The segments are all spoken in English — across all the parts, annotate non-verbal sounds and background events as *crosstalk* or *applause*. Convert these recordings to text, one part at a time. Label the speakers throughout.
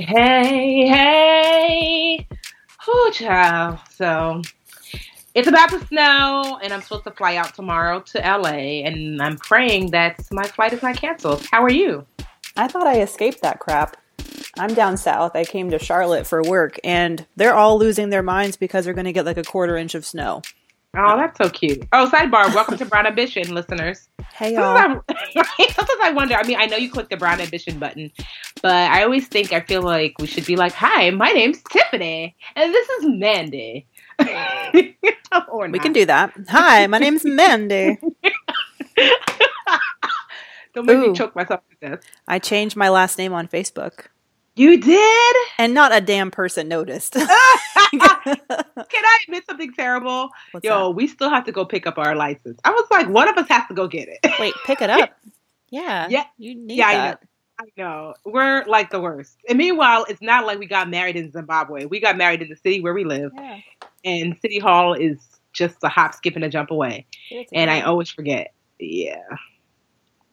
Speaker 1: Hey, hey. Whoo, child. So it's about to snow, and I'm supposed to fly out tomorrow to LA, and I'm praying that my flight is not canceled. How are you?
Speaker 2: I thought I escaped that crap. I'm down south. I came to Charlotte for work, and they're all losing their minds because they're going to get like a quarter inch of snow.
Speaker 1: Oh, that's so cute. Oh, sidebar. Welcome to Brown Ambition, listeners.
Speaker 2: Hey, y'all.
Speaker 1: Sometimes I, *laughs* sometimes I wonder. I mean, I know you click the Brown Ambition button, but I always think I feel like we should be like, "Hi, my name's Tiffany, and this is Mandy." *laughs*
Speaker 2: or we can do that. Hi, my name's Mandy. *laughs*
Speaker 1: Don't make Ooh. me choke myself to death.
Speaker 2: I changed my last name on Facebook.
Speaker 1: You did?
Speaker 2: And not a damn person noticed. *laughs* *laughs* Can
Speaker 1: I admit something terrible? What's Yo, that? we still have to go pick up our license. I was like, one of us has to go get it.
Speaker 2: Wait, pick it *laughs* up? Yeah. Yeah. You need yeah, that.
Speaker 1: I know. I know. We're like the worst. And meanwhile, it's not like we got married in Zimbabwe. We got married in the city where we live. Yeah. And City Hall is just a hop, skip, and a jump away. and I always forget. Yeah.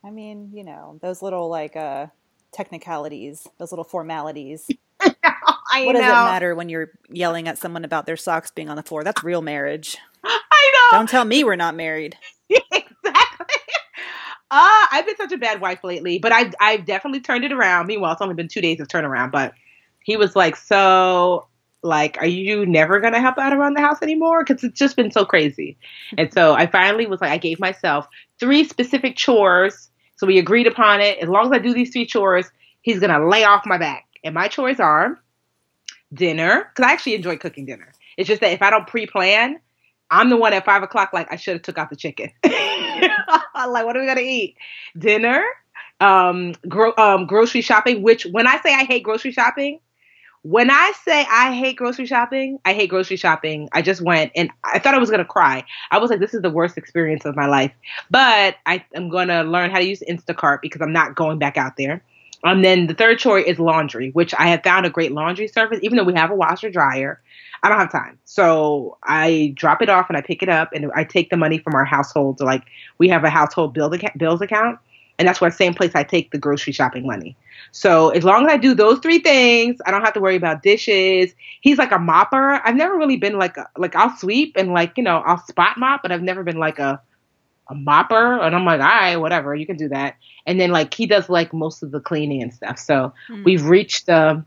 Speaker 2: I mean, you know, those little like uh technicalities, those little formalities. *laughs*
Speaker 1: I
Speaker 2: what
Speaker 1: know.
Speaker 2: does it matter when you're yelling at someone about their socks being on the floor? That's real marriage. *laughs*
Speaker 1: I know.
Speaker 2: Don't tell me we're not married. *laughs*
Speaker 1: exactly. Uh, I've been such a bad wife lately, but I've, I've definitely turned it around. Meanwhile, it's only been two days of turnaround, but he was like, so like, are you never going to help out around the house anymore? Because it's just been so crazy. and so I finally was like, I gave myself three specific chores so we agreed upon it. As long as I do these three chores, he's gonna lay off my back. And my chores are dinner, because I actually enjoy cooking dinner. It's just that if I don't pre-plan, I'm the one at five o'clock. Like I should have took out the chicken. *laughs* like what are we gonna eat? Dinner, um, gro- um, grocery shopping. Which when I say I hate grocery shopping, when I say I hate grocery shopping, I hate grocery shopping. I just went and I thought I was going to cry. I was like, this is the worst experience of my life. But I am going to learn how to use Instacart because I'm not going back out there. And then the third chore is laundry, which I have found a great laundry service, even though we have a washer dryer. I don't have time. So I drop it off and I pick it up and I take the money from our household. Like we have a household bills account and that's where same place I take the grocery shopping money. So as long as I do those three things, I don't have to worry about dishes. He's like a mopper. I've never really been like a, like I'll sweep and like you know I'll spot mop, but I've never been like a a mopper. And I'm like, all right, whatever, you can do that. And then like he does like most of the cleaning and stuff. So mm-hmm. we've reached the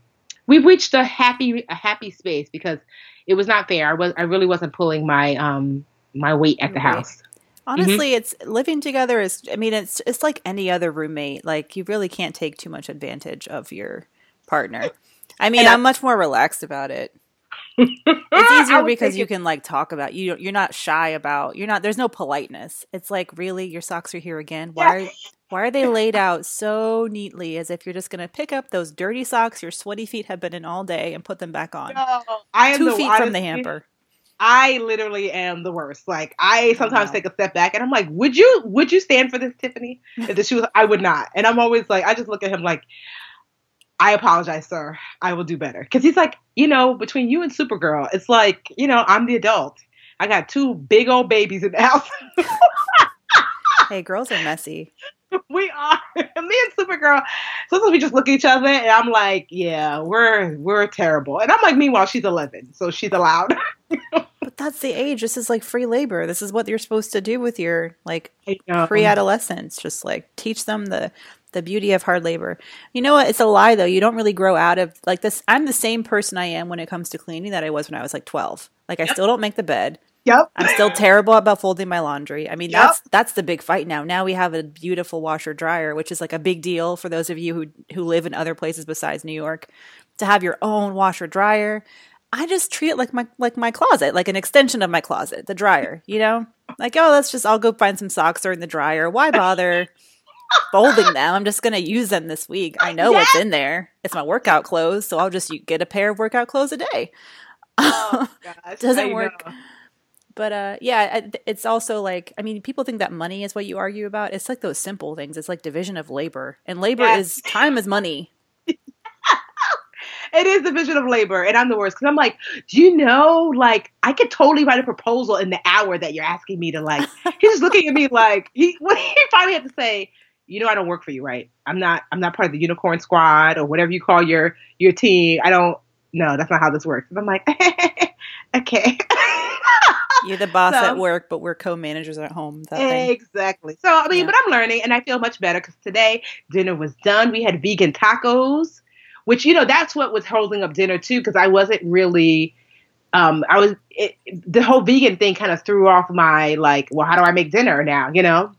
Speaker 1: we've reached a happy a happy space because it was not fair. I was I really wasn't pulling my um my weight at the right. house.
Speaker 2: Mm-hmm. Honestly, mm-hmm. it's living together is I mean it's it's like any other roommate. Like you really can't take too much advantage of your partner. I mean, I, I'm much more relaxed about it. *laughs* it's easier because you can like talk about you you're not shy about you're not there's no politeness. It's like really your socks are here again. Why yeah. are why are they laid out so neatly as if you're just going to pick up those dirty socks your sweaty feet have been in all day and put them back on?
Speaker 1: No, I am
Speaker 2: two
Speaker 1: the,
Speaker 2: feet from the hamper.
Speaker 1: I literally am the worst. Like I sometimes take a step back and I'm like, would you would you stand for this, Tiffany? *laughs* If the shoes I would not. And I'm always like, I just look at him like, I apologize, sir. I will do better. Cause he's like, you know, between you and Supergirl, it's like, you know, I'm the adult. I got two big old babies in the house. *laughs*
Speaker 2: hey, girls are messy.
Speaker 1: We are. *laughs* Me and Supergirl. Sometimes we just look at each other and I'm like, yeah, we're we're terrible. And I'm like, meanwhile, she's 11, so she's allowed.
Speaker 2: That's the age. This is like free labor. This is what you're supposed to do with your like pre-adolescence. Just like teach them the the beauty of hard labor. You know what? It's a lie though. You don't really grow out of like this. I'm the same person I am when it comes to cleaning that I was when I was like 12. Like I still don't make the bed.
Speaker 1: Yep.
Speaker 2: I'm still terrible about folding my laundry. I mean,
Speaker 1: Yep.
Speaker 2: that's that's the big fight now. Now we have a beautiful washer dryer, which is like a big deal for those of you who who live in other places besides New York to have your own washer dryer. I just treat it like my like my closet, like an extension of my closet, the dryer, you know? Like, oh, let's just I'll go find some socks or in the dryer. Why bother *laughs* folding them? I'm just going to use them this week. I know what's in there. It's my workout clothes, so I'll just get a pair of workout clothes a day.
Speaker 1: Oh, *laughs* gosh,
Speaker 2: Doesn't work.
Speaker 1: know.
Speaker 2: But uh, yeah, it's also like I mean, people think that money is what you argue about. It's like those simple things. It's like division of labor, and labor
Speaker 1: Yes.
Speaker 2: is time is money.
Speaker 1: It is division of labor, and I'm the worst because I'm like, do you know, like, I could totally write a proposal in the hour that you're asking me to, like, *laughs* he's just looking at me like, he, what he *laughs* finally had to say, you know, I don't work for you, right? I'm not, I'm not part of the unicorn squad or whatever you call your your team. I don't, no, that's not how this works. And I'm like, *laughs* okay.
Speaker 2: You're the boss
Speaker 1: So-
Speaker 2: at work, but we're co-managers at home. That thing.
Speaker 1: Exactly. So I mean,
Speaker 2: Yeah.
Speaker 1: but I'm learning, and I feel much better because today dinner was done. We had vegan tacos, which you know that's what was holding up dinner too, because I wasn't really. Um, I was it, the whole vegan thing kind of threw off my like, well, how do I make dinner now? You know.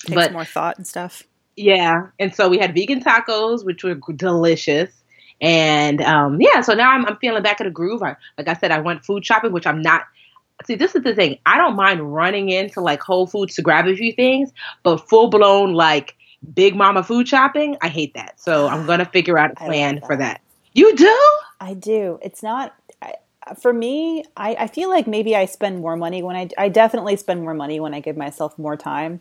Speaker 2: Takes
Speaker 1: but-
Speaker 2: more thought and stuff.
Speaker 1: Yeah, and so we had vegan tacos, which were delicious. And um, yeah, so now I'm, I'm feeling back in the groove. I, like I said, I went food shopping, which I'm not. See, this is the thing. I don't mind running into like Whole Foods to grab a few things, but full blown like big mama food shopping, I hate that. So I'm gonna *sighs* figure out a plan
Speaker 2: love
Speaker 1: for
Speaker 2: that.
Speaker 1: that. You do?
Speaker 2: I do. It's not I, for me. I, I feel like maybe I spend more money when I. I definitely spend more money when I give myself more time.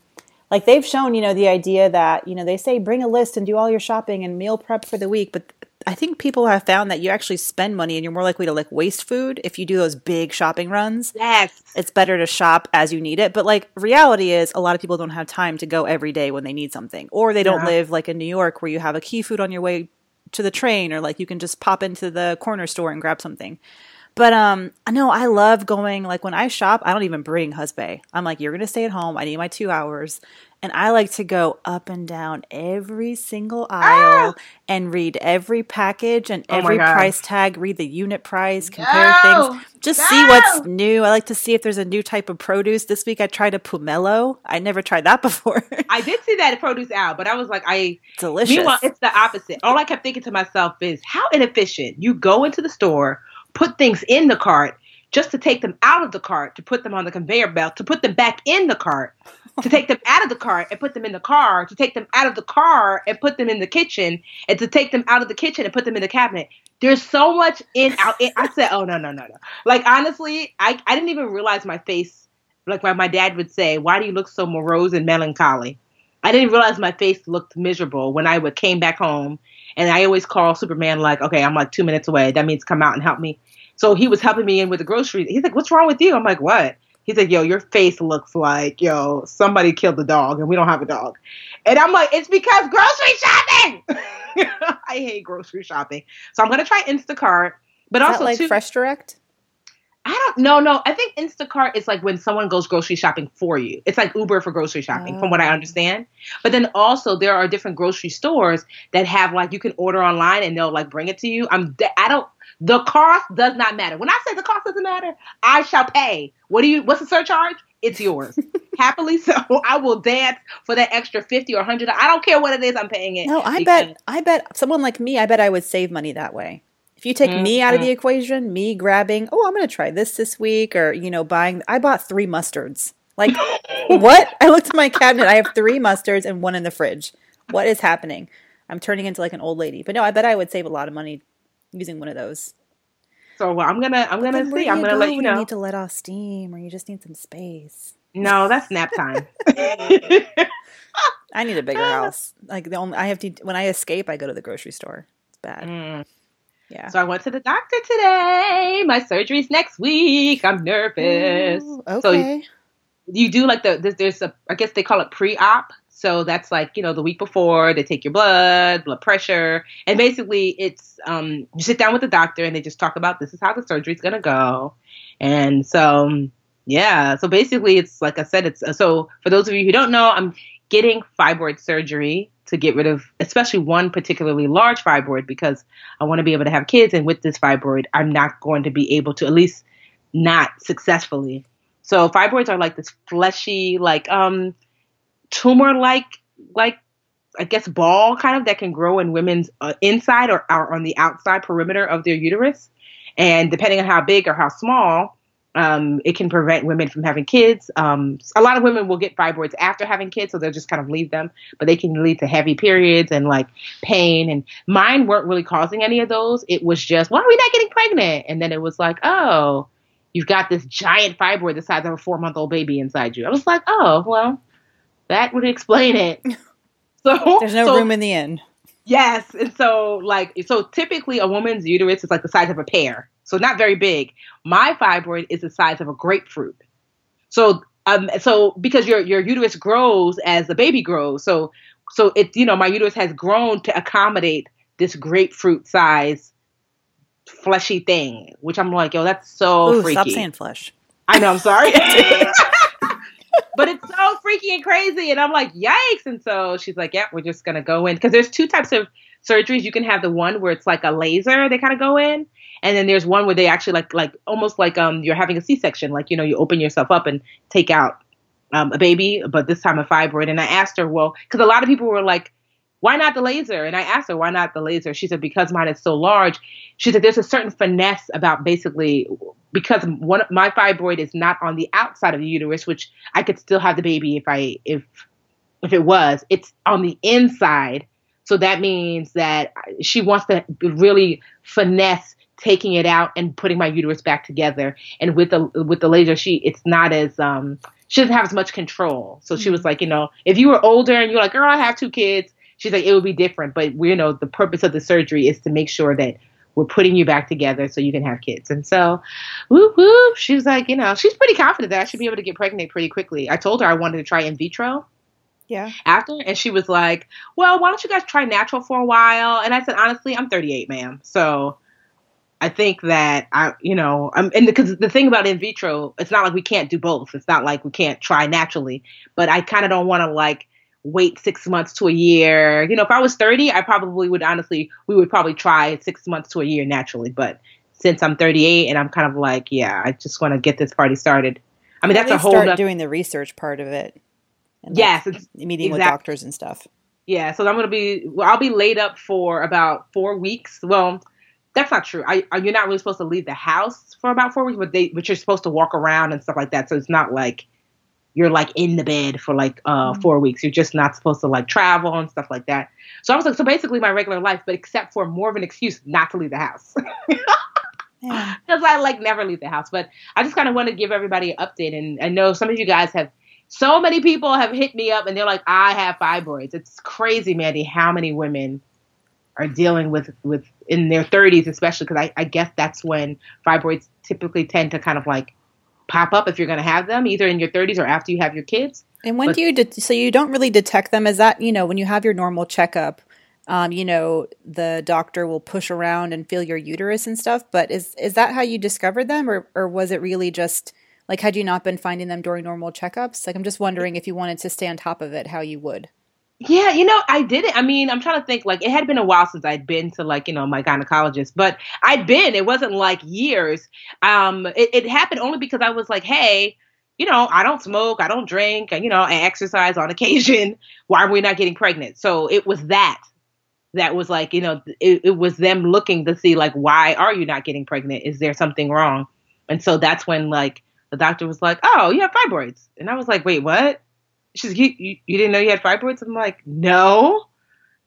Speaker 2: Like they've shown, you know, the idea that you know they say bring a list and do all your shopping and meal prep for the week, but I think people have found that you actually spend money and you're more likely to like waste food if you do those big shopping runs.
Speaker 1: Yes.
Speaker 2: It's better to shop as you need it. But like reality is a lot of people don't have time to go every day when they need something. Or they don't
Speaker 1: Yeah.
Speaker 2: live like in New York where you have a key food on your way to the train or like you can just pop into the corner store and grab something. But um I know I love going like when I shop, I don't even bring husband. I'm like, you're gonna stay at home. I need my two hours. And I like to go up and down every single ah! aisle and read every package and
Speaker 1: Oh
Speaker 2: every price tag, read the unit price, compare
Speaker 1: No!
Speaker 2: things, just see what's new. I like to see if there's a new type of produce. This week I tried a pomelo. I never tried that *laughs* before.
Speaker 1: I did see that produce out, but I was like, I
Speaker 2: Delicious.
Speaker 1: Meanwhile, it's the opposite. All I kept thinking to myself is how inefficient. You go into the store, put things in the cart just to take them out of the cart, to put them on the conveyor belt, to put them back in the cart, *laughs* to take them out of the car and put them in the car, to take them out of the car and put them in the kitchen, and to take them out of the kitchen and put them in the cabinet. There's so much in out. In, I said, oh no no no no. Like honestly, I I didn't even realize my face. Like my, my dad would say, why do you look so morose and melancholy? I didn't realize my face looked miserable when I would came back home, and I always call Superman like, okay, I'm like two minutes away. That means come out and help me. So he was helping me in with the groceries. He's like, what's wrong with you? I'm like, what? He's like, yo, your face looks like yo somebody killed the dog, and we don't have a dog. And I'm like, it's because grocery shopping. *laughs* I hate grocery shopping, so I'm gonna try Instacart, but
Speaker 2: Is
Speaker 1: also
Speaker 2: that like
Speaker 1: too,
Speaker 2: Fresh Direct?
Speaker 1: I don't no no. I think Instacart is like when someone goes grocery shopping for you. It's like Uber for grocery shopping, from what I
Speaker 2: Oh.
Speaker 1: understand. But then also there are different grocery stores that have like you can order online and they'll like bring it to you. I'm I don't. The cost does not matter. When I say the cost doesn't matter, I shall pay. What do you? What's the surcharge? It's yours. *laughs* Happily so. I will dance for that extra fifty or hundred. I don't care what it is. I'm paying it.
Speaker 2: No, I bet I bet someone like me, I bet I would save money that way. If you take me out of the mm-hmm. equation, me grabbing, oh, I'm going to try this this week, or you know, buying. I bought three mustards. Like *laughs* what? I looked at my cabinet. I have three mustards and one in the fridge. What is happening? I'm turning into like an old lady. But no, I bet I would save a lot of money using one of those.
Speaker 1: So well, I'm gonna I'm gonna see. I'm gonna
Speaker 2: go
Speaker 1: let you know.
Speaker 2: need to let off steam, or you just need some space.
Speaker 1: No, that's nap time. *laughs*
Speaker 2: I need a bigger *laughs* house. Like the only I have to when I escape, I go to the grocery store. It's bad.
Speaker 1: Mm.
Speaker 2: Yeah.
Speaker 1: So I went to the doctor today. My surgery's next week. I'm nervous.
Speaker 2: Ooh,
Speaker 1: So
Speaker 2: okay.
Speaker 1: you do like the there's, there's a I guess they call it pre-op. So that's like you know the week before they take your blood, blood pressure, and basically it's um you sit down with the doctor and they just talk about this is how the surgery's gonna go, And so, yeah. So basically, it's like I said, it's so for those of you who don't know, I'm getting fibroid surgery to get rid of, especially one particularly large fibroid, because I want to be able to have kids. And with this fibroid, I'm not going to be able to, at least not successfully. So fibroids are like this fleshy, like um, tumor-like, like I guess ball kind of that can grow in women's uh, inside or, or on the outside perimeter of their uterus. And depending on how big or how small, um, it can prevent women from having kids. Um, a lot of women will get fibroids after having kids, so they'll just kind of leave them, but they can lead to heavy periods and like pain. And mine weren't really causing any of those. It was just, why are we not getting pregnant? And then it was like, oh, you've got this giant fibroid the size of a four month old baby inside you. I was like, oh, well, that would explain it. *laughs*
Speaker 2: So there's no so, room in the end.
Speaker 1: Yes, and so like so typically a woman's uterus is like the size of a pear, so not very big. My fibroid is the size of a grapefruit. So um so because your your uterus grows as the baby grows, so so it you know my uterus has grown to accommodate this grapefruit size fleshy thing, which I'm like, yo, that's so Ooh, freaky.
Speaker 2: Stop saying flesh.
Speaker 1: I know. I'm sorry. *laughs* *laughs* but it's so freaky and crazy. And I'm like, yikes. And so she's like, yeah, we're just going to go in. Because there's two types of surgeries. You can have the one where it's like a laser, they kind of go in. And then there's one where they actually like, like almost like um you're having a C section. Like, you know, you open yourself up and take out um, a baby, but this time a fibroid. And I asked her, well, because a lot of people were like, why not the laser? And I asked her, why not the laser? She said, because mine is so large. She said, there's a certain finesse about basically because one my fibroid is not on the outside of the uterus, which I could still have the baby if I if if it was. It's on the inside. So that means that she wants to really finesse taking it out and putting my uterus back together. And with the with the laser, she it's not as um she doesn't have as much control. So she was like, you know, if you were older and you're like, girl, I have two kids, she's like, it would be different. But we you know the purpose of the surgery is to make sure that we're putting you back together so you can have kids. And so, whoop whoop, she was like, you know, she's pretty confident that I should be able to get pregnant pretty quickly. I told her I wanted to try in vitro.
Speaker 2: Yeah.
Speaker 1: After, and she was like, well, why don't you guys try natural for a while? And I said, honestly, I'm 38, ma'am. So I think that I, you know, I'm, and because the thing about in vitro, it's not like we can't do both. It's not like we can't try naturally, but I kind of don't want to like wait six months to a year. You know, if I was 30, I probably would honestly, we would probably try six months to a year naturally. But since I'm 38 and I'm kind of like, yeah, I just want to get this party started. I mean, that's a whole. Start
Speaker 2: doing the research part of it.
Speaker 1: And yes,
Speaker 2: like meeting exactly. with doctors and stuff.
Speaker 1: Yeah, so I'm gonna be. Well, I'll be laid up for about four weeks. Well, that's not true. I, you're not really supposed to leave the house for about four weeks, but they, but you're supposed to walk around and stuff like that. So it's not like you're like in the bed for like uh mm-hmm. four weeks. You're just not supposed to like travel and stuff like that. So I was like, so basically my regular life, but except for more of an excuse not to leave the house. Because *laughs* yeah. I like never leave the house. But I just kind of want to give everybody an update. And I know some of you guys have, so many people have hit me up and they're like, I have fibroids. It's crazy, Mandy, how many women are dealing with, with in their 30s, especially because I, I guess that's when fibroids typically tend to kind of like pop up if you're going to have them, either in your 30s or after you have your kids.
Speaker 2: And when but, do you de- so you don't really detect them? Is that you know when you have your normal checkup? Um, you know the doctor will push around and feel your uterus and stuff. But is is that how you discovered them, or or was it really just like had you not been finding them during normal checkups? Like I'm just wondering if you wanted to stay on top of it, how you would.
Speaker 1: Yeah, you know, I did it. I mean, I'm trying to think like it had been a while since I'd been to like, you know, my gynecologist, but I'd been, it wasn't like years. Um, it, it happened only because I was like, hey, you know, I don't smoke, I don't drink, and you know, I exercise on *laughs* occasion. Why are we not getting pregnant? So it was that that was like, you know, it, it was them looking to see like, why are you not getting pregnant? Is there something wrong? And so that's when like the doctor was like, oh, you have fibroids, and I was like, wait, what? She's you, you, you didn't know you had fibroids? I'm like, no.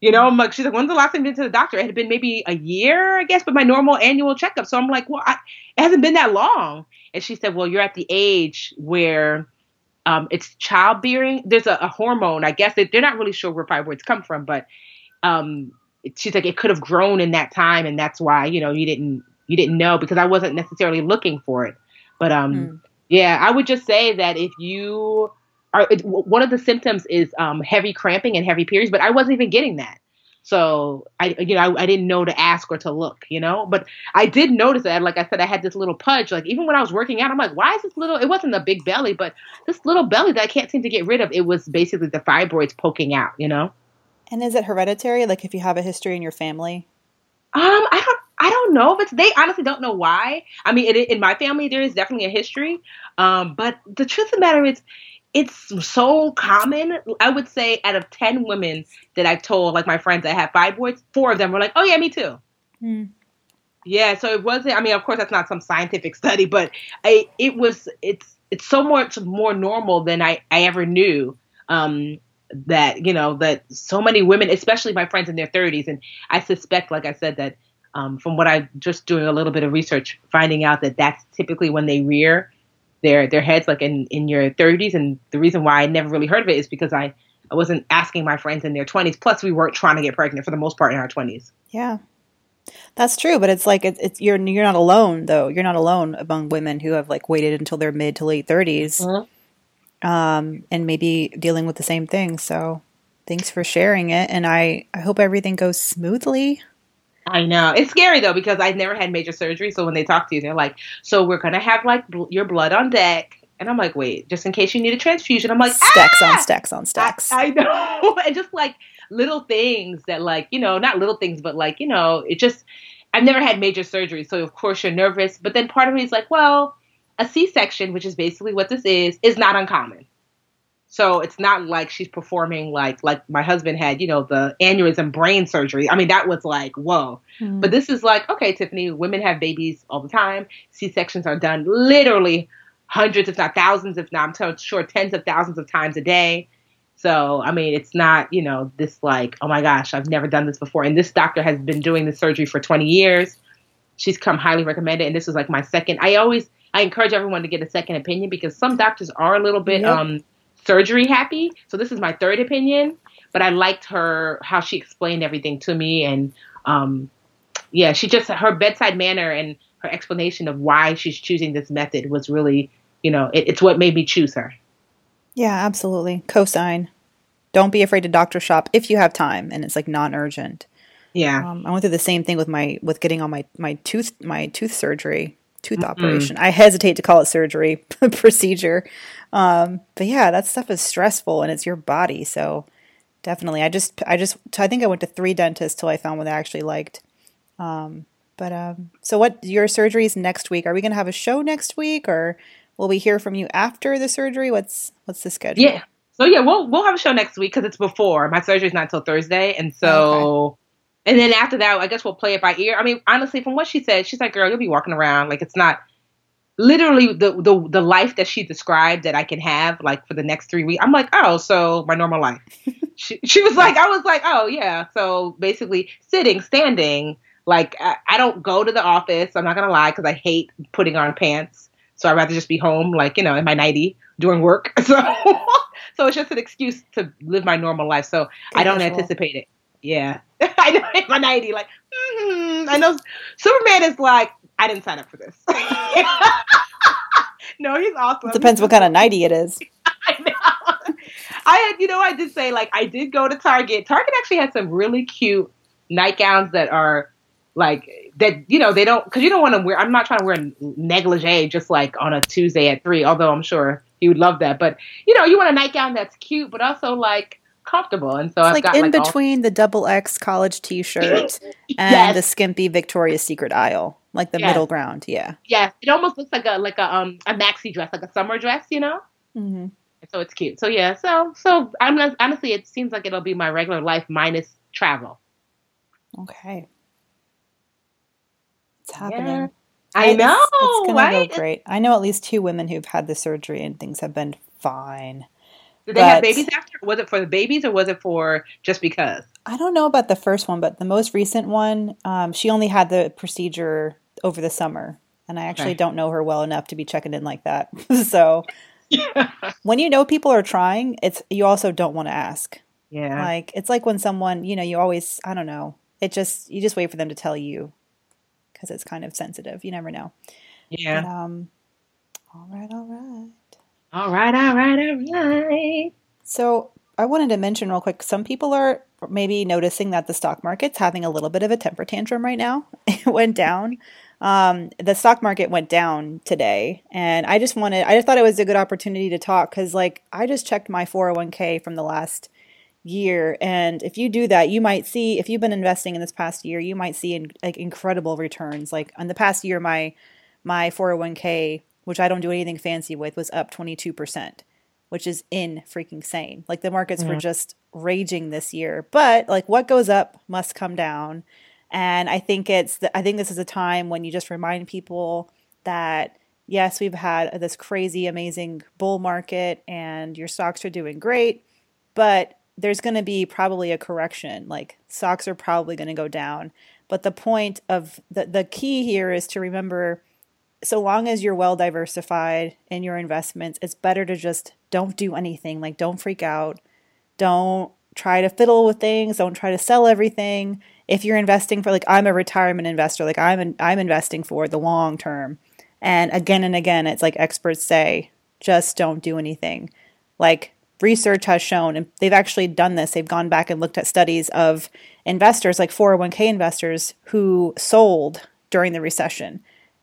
Speaker 1: You know, I'm like, she's like, when's the last time you been to the doctor? It had been maybe a year, I guess, but my normal annual checkup. So I'm like, well, I, it hasn't been that long. And she said, well, you're at the age where um, it's childbearing. There's a, a hormone, I guess. They, they're not really sure where fibroids come from, but um, she's like, it could have grown in that time, and that's why you know you didn't you didn't know because I wasn't necessarily looking for it. But um, mm. yeah, I would just say that if you are one of the symptoms is um, heavy cramping and heavy periods, but I wasn't even getting that. So I, you know, I, I, didn't know to ask or to look, you know, but I did notice that, like I said, I had this little pudge. Like even when I was working out, I'm like, why is this little? It wasn't a big belly, but this little belly that I can't seem to get rid of. It was basically the fibroids poking out, you know.
Speaker 2: And is it hereditary? Like if you have a history in your family?
Speaker 1: Um, I don't. I don't know if it's. They honestly don't know why. I mean, it, in my family, there is definitely a history. Um, but the truth of the matter is, it's so common. I would say out of 10 women that I've told, like my friends that have fibroids, four of them were like, oh, yeah, me too. Mm. Yeah, so it wasn't, I mean, of course, that's not some scientific study, but I, it was, it's, it's so much more normal than I, I ever knew. Um, that, you know, that so many women, especially my friends in their 30s, and I suspect, like I said, that um, from what I'm just doing a little bit of research, finding out that that's typically when they rear their their heads like in in your 30s and the reason why I never really heard of it is because I I wasn't asking my friends in their 20s plus we weren't trying to get pregnant for the most part in our 20s.
Speaker 2: Yeah. That's true, but it's like it's, it's you're you're not alone though. You're not alone among women who have like waited until their mid to late 30s. Mm-hmm. Um and maybe dealing with the same thing. So, thanks for sharing it and I I hope everything goes smoothly.
Speaker 1: I know it's scary though because I've never had major surgery. So when they talk to you, they're like, "So we're gonna have like bl- your blood on deck," and I'm like, "Wait, just in case you need a transfusion." I'm like,
Speaker 2: "Stacks ah! on stacks on stacks."
Speaker 1: I, I know, *laughs* and just like little things that, like you know, not little things, but like you know, it just. I've never had major surgery, so of course you're nervous. But then part of me is like, well, a C-section, which is basically what this is, is not uncommon. So it's not like she's performing like like my husband had, you know, the aneurysm brain surgery. I mean, that was like, whoa. Mm. But this is like, okay, Tiffany, women have babies all the time. C sections are done literally hundreds, if not thousands, if not I'm sure tens of thousands of times a day. So I mean, it's not, you know, this like, oh my gosh, I've never done this before. And this doctor has been doing this surgery for 20 years. She's come highly recommended, and this was like my second. I always I encourage everyone to get a second opinion because some doctors are a little bit yep. um surgery happy. So this is my third opinion, but I liked her how she explained everything to me and um yeah, she just her bedside manner and her explanation of why she's choosing this method was really, you know, it, it's what made me choose her.
Speaker 2: Yeah, absolutely. Cosign. Don't be afraid to doctor shop if you have time and it's like non-urgent.
Speaker 1: Yeah.
Speaker 2: Um, I went through the same thing with my with getting on my my tooth my tooth surgery tooth mm-hmm. operation. I hesitate to call it surgery *laughs* procedure. Um, but yeah, that stuff is stressful and it's your body. So definitely, I just, I just, I think I went to three dentists till I found one that I actually liked. Um, but um, so what? Your surgery is next week. Are we going to have a show next week, or will we hear from you after the surgery? What's what's the schedule?
Speaker 1: Yeah. So yeah, we'll we'll have a show next week because it's before my surgery is not until Thursday, and so. Okay. And then after that, I guess we'll play it by ear. I mean, honestly, from what she said, she's like, "Girl, you'll be walking around like it's not literally the, the the life that she described that I can have like for the next three weeks. I'm like, oh, so my normal life. *laughs* she, she was like, I was like, oh yeah. So basically, sitting, standing. Like I, I don't go to the office. I'm not gonna lie because I hate putting on pants. So I'd rather just be home, like you know, in my nightie doing work. *laughs* So so it's just an excuse to live my normal life. So I don't anticipate it. Yeah, *laughs* I know my nightie. Like mm-hmm. I know Superman is like I didn't sign up for this. *laughs* no, he's awesome.
Speaker 2: It depends what kind of nighty it is. *laughs*
Speaker 1: I know. I had, you know, I did say like I did go to Target. Target actually had some really cute nightgowns that are like that. You know, they don't because you don't want to wear. I'm not trying to wear negligee just like on a Tuesday at three. Although I'm sure he would love that. But you know, you want a nightgown that's cute, but also like comfortable. And so
Speaker 2: it's
Speaker 1: I've
Speaker 2: like
Speaker 1: got
Speaker 2: in
Speaker 1: like
Speaker 2: between
Speaker 1: all-
Speaker 2: the double X college T-shirt *laughs* and the skimpy Victoria's Secret aisle, like the yes. middle ground. Yeah.
Speaker 1: Yes, it almost looks like a like a um a maxi dress, like a summer dress, you know. Mm-hmm. So it's cute. So yeah. So so I'm honestly, it seems like it'll be my regular life minus travel.
Speaker 2: Okay. It's happening. Yeah.
Speaker 1: I know. It's,
Speaker 2: it's gonna
Speaker 1: right?
Speaker 2: go great. I know at least two women who've had the surgery and things have been fine.
Speaker 1: Did they but, have babies after? Was it for the babies or was it for just because?
Speaker 2: I don't know about the first one, but the most recent one, um, she only had the procedure over the summer, and I actually okay. don't know her well enough to be checking in like that. *laughs* so, yeah. *laughs* when you know people are trying, it's you also don't want to ask.
Speaker 1: Yeah,
Speaker 2: like it's like when someone you know you always I don't know it just you just wait for them to tell you because it's kind of sensitive. You never know.
Speaker 1: Yeah.
Speaker 2: But, um. All right. All right.
Speaker 1: All right, all right, all right.
Speaker 2: So, I wanted to mention real quick some people are maybe noticing that the stock market's having a little bit of a temper tantrum right now. *laughs* it went down. Um, the stock market went down today, and I just wanted, I just thought it was a good opportunity to talk because, like, I just checked my 401k from the last year, and if you do that, you might see, if you've been investing in this past year, you might see in, like incredible returns. Like, in the past year, my my 401k, which I don't do anything fancy with, was up 22% which is in freaking sane. Like the markets were just raging this year. But like what goes up must come down. And I think it's the, I think this is a time when you just remind people that yes, we've had this crazy amazing bull market and your stocks are doing great, but there's going to be probably a correction. Like stocks are probably going to go down. But the point of the the key here is to remember so long as you're well diversified in your investments, it's better to just don't do anything. Like, don't freak out. Don't try to fiddle with things. Don't try to sell everything. If you're investing for, like, I'm a retirement investor, like, I'm, I'm investing for the long term. And again and again, it's like experts say, just don't do anything. Like, research has shown, and they've actually done this, they've gone back and looked at studies of investors, like 401k investors, who sold during the recession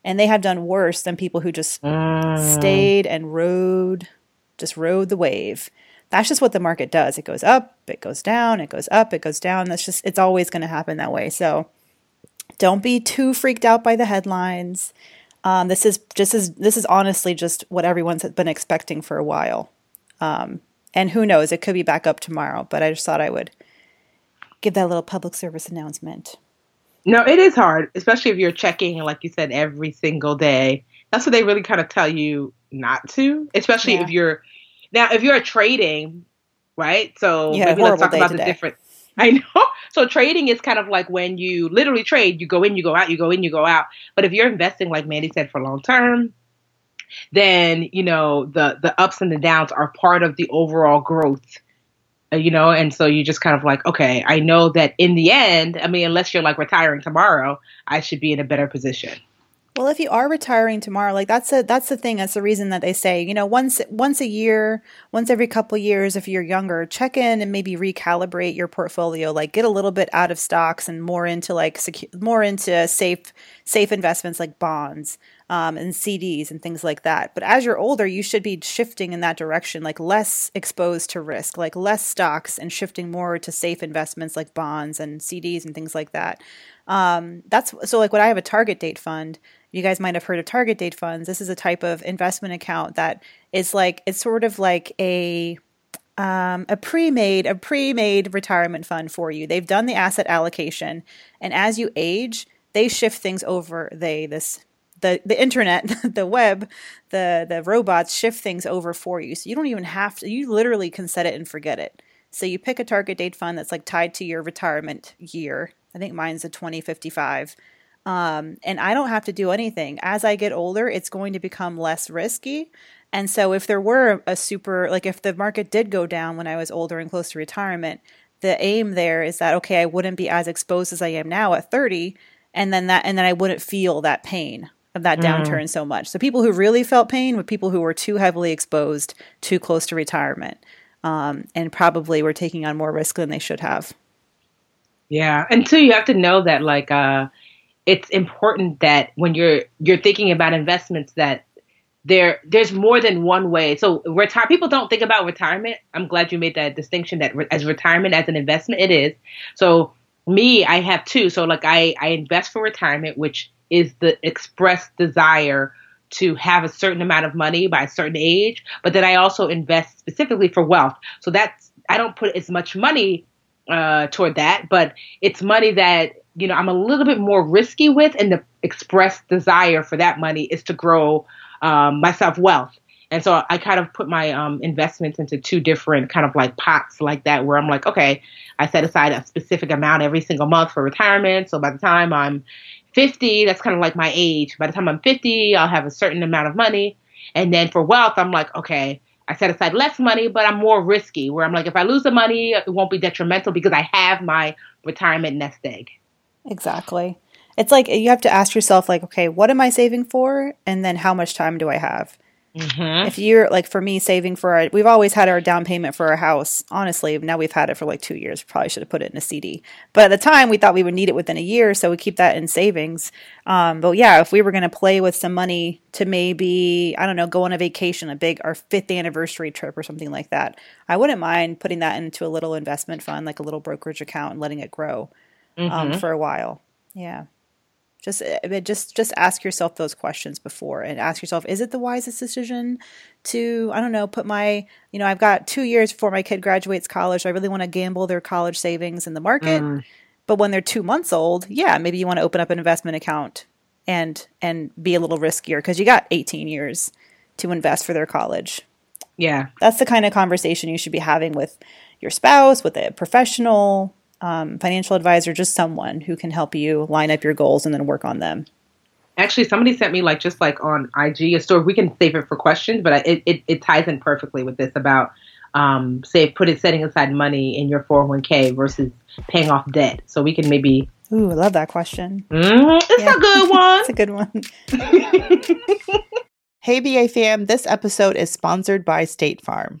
Speaker 2: and they have done worse than people who just stayed and rode, just rode the wave. That's just what the market does. It goes up, it goes down, it goes up, it goes down. That's just it's always going to happen that way. So don't be too freaked out by the headlines. Um, this is just as this is honestly just what everyone's been expecting for a while. Um, and who knows, it could be back up tomorrow. But I just thought I would give that little public service announcement.
Speaker 1: No, it is hard, especially if you're checking, like you said, every single day. That's what they really kind of tell you not to, especially yeah. if you're now if you're trading, right? So yeah, maybe let's talk about today. the different. *laughs* I know. So trading is kind of like when you literally trade, you go in, you go out, you go in, you go out. But if you're investing, like Mandy said, for long term, then you know the the ups and the downs are part of the overall growth Uh, you know and so you just kind of like okay i know that in the end i mean unless you're like retiring tomorrow i should be in a better position.
Speaker 2: Well if you are retiring tomorrow like that's a that's the thing that's the reason that they say you know once once a year once every couple years if you're younger check in and maybe recalibrate your portfolio like get a little bit out of stocks and more into like secu- more into safe safe investments like bonds um, and CDs and things like that. But as you're older, you should be shifting in that direction, like less exposed to risk, like less stocks and shifting more to safe investments like bonds and CDs and things like that. Um, that's so like when I have a target date fund, you guys might have heard of target date funds. This is a type of investment account that is like it's sort of like a um, a pre-made a pre-made retirement fund for you. They've done the asset allocation, and as you age, they shift things over. They this the the internet, *laughs* the web, the the robots shift things over for you. So you don't even have to. You literally can set it and forget it. So you pick a target date fund that's like tied to your retirement year. I think mine's a 2055. Um, and I don't have to do anything. As I get older, it's going to become less risky. And so if there were a super, like if the market did go down when I was older and close to retirement, the aim there is that, okay, I wouldn't be as exposed as I am now at 30. And then that, and then I wouldn't feel that pain of that downturn mm. so much. So people who really felt pain were people who were too heavily exposed, too close to retirement, um, and probably were taking on more risk than they should have.
Speaker 1: Yeah, and two, you have to know that like uh, it's important that when you're you're thinking about investments that there there's more than one way. So retire people don't think about retirement. I'm glad you made that distinction that re- as retirement as an investment it is. So me, I have two. So like I I invest for retirement, which is the expressed desire to have a certain amount of money by a certain age, but then I also invest specifically for wealth. So that's I don't put as much money uh, toward that, but it's money that you know I'm a little bit more risky with, and the expressed desire for that money is to grow um, myself wealth. And so I kind of put my um, investments into two different kind of like pots like that, where I'm like, okay, I set aside a specific amount every single month for retirement. So by the time I'm 50, that's kind of like my age. By the time I'm 50, I'll have a certain amount of money. And then for wealth, I'm like, okay, I set aside less money, but I'm more risky. Where I'm like, if I lose the money, it won't be detrimental because I have my retirement nest egg.
Speaker 2: Exactly. It's like you have to ask yourself, like, okay, what am I saving for? And then how much time do I have?
Speaker 1: Mhm.
Speaker 2: If you're like for me saving for our, we've always had our down payment for our house. Honestly, now we've had it for like two years. Probably should have put it in a CD. But at the time, we thought we would need it within a year, so we keep that in savings. Um, but yeah, if we were going to play with some money to maybe I don't know, go on a vacation, a big our fifth anniversary trip or something like that, I wouldn't mind putting that into a little investment fund, like a little brokerage account, and letting it grow um,
Speaker 1: Mhm.
Speaker 2: for a while. Yeah. Just, just, just ask yourself those questions before, and ask yourself: Is it the wisest decision to, I don't know, put my, you know, I've got two years before my kid graduates college. I really want to gamble their college savings in the market,
Speaker 1: Mm.
Speaker 2: but when they're two months old, yeah, maybe you want to open up an investment account and and be a little riskier because you got 18 years to invest for their college
Speaker 1: Yeah.
Speaker 2: that's the kind of conversation you should be having with your spouse, with a professional um, financial advisor, just someone who can help you line up your goals and then work on them.
Speaker 1: Actually, somebody sent me like just like on IG a story. We can save it for questions, but it it, it ties in perfectly with this about um say put it setting aside money in your 401k versus paying off debt. So we can maybe
Speaker 2: Ooh, I love that question.
Speaker 1: Mhm, it's
Speaker 2: Yeah.
Speaker 1: a good *laughs* one.
Speaker 2: It's a good one. *laughs*
Speaker 3: Hey, BA fam, this episode is sponsored by State Farm.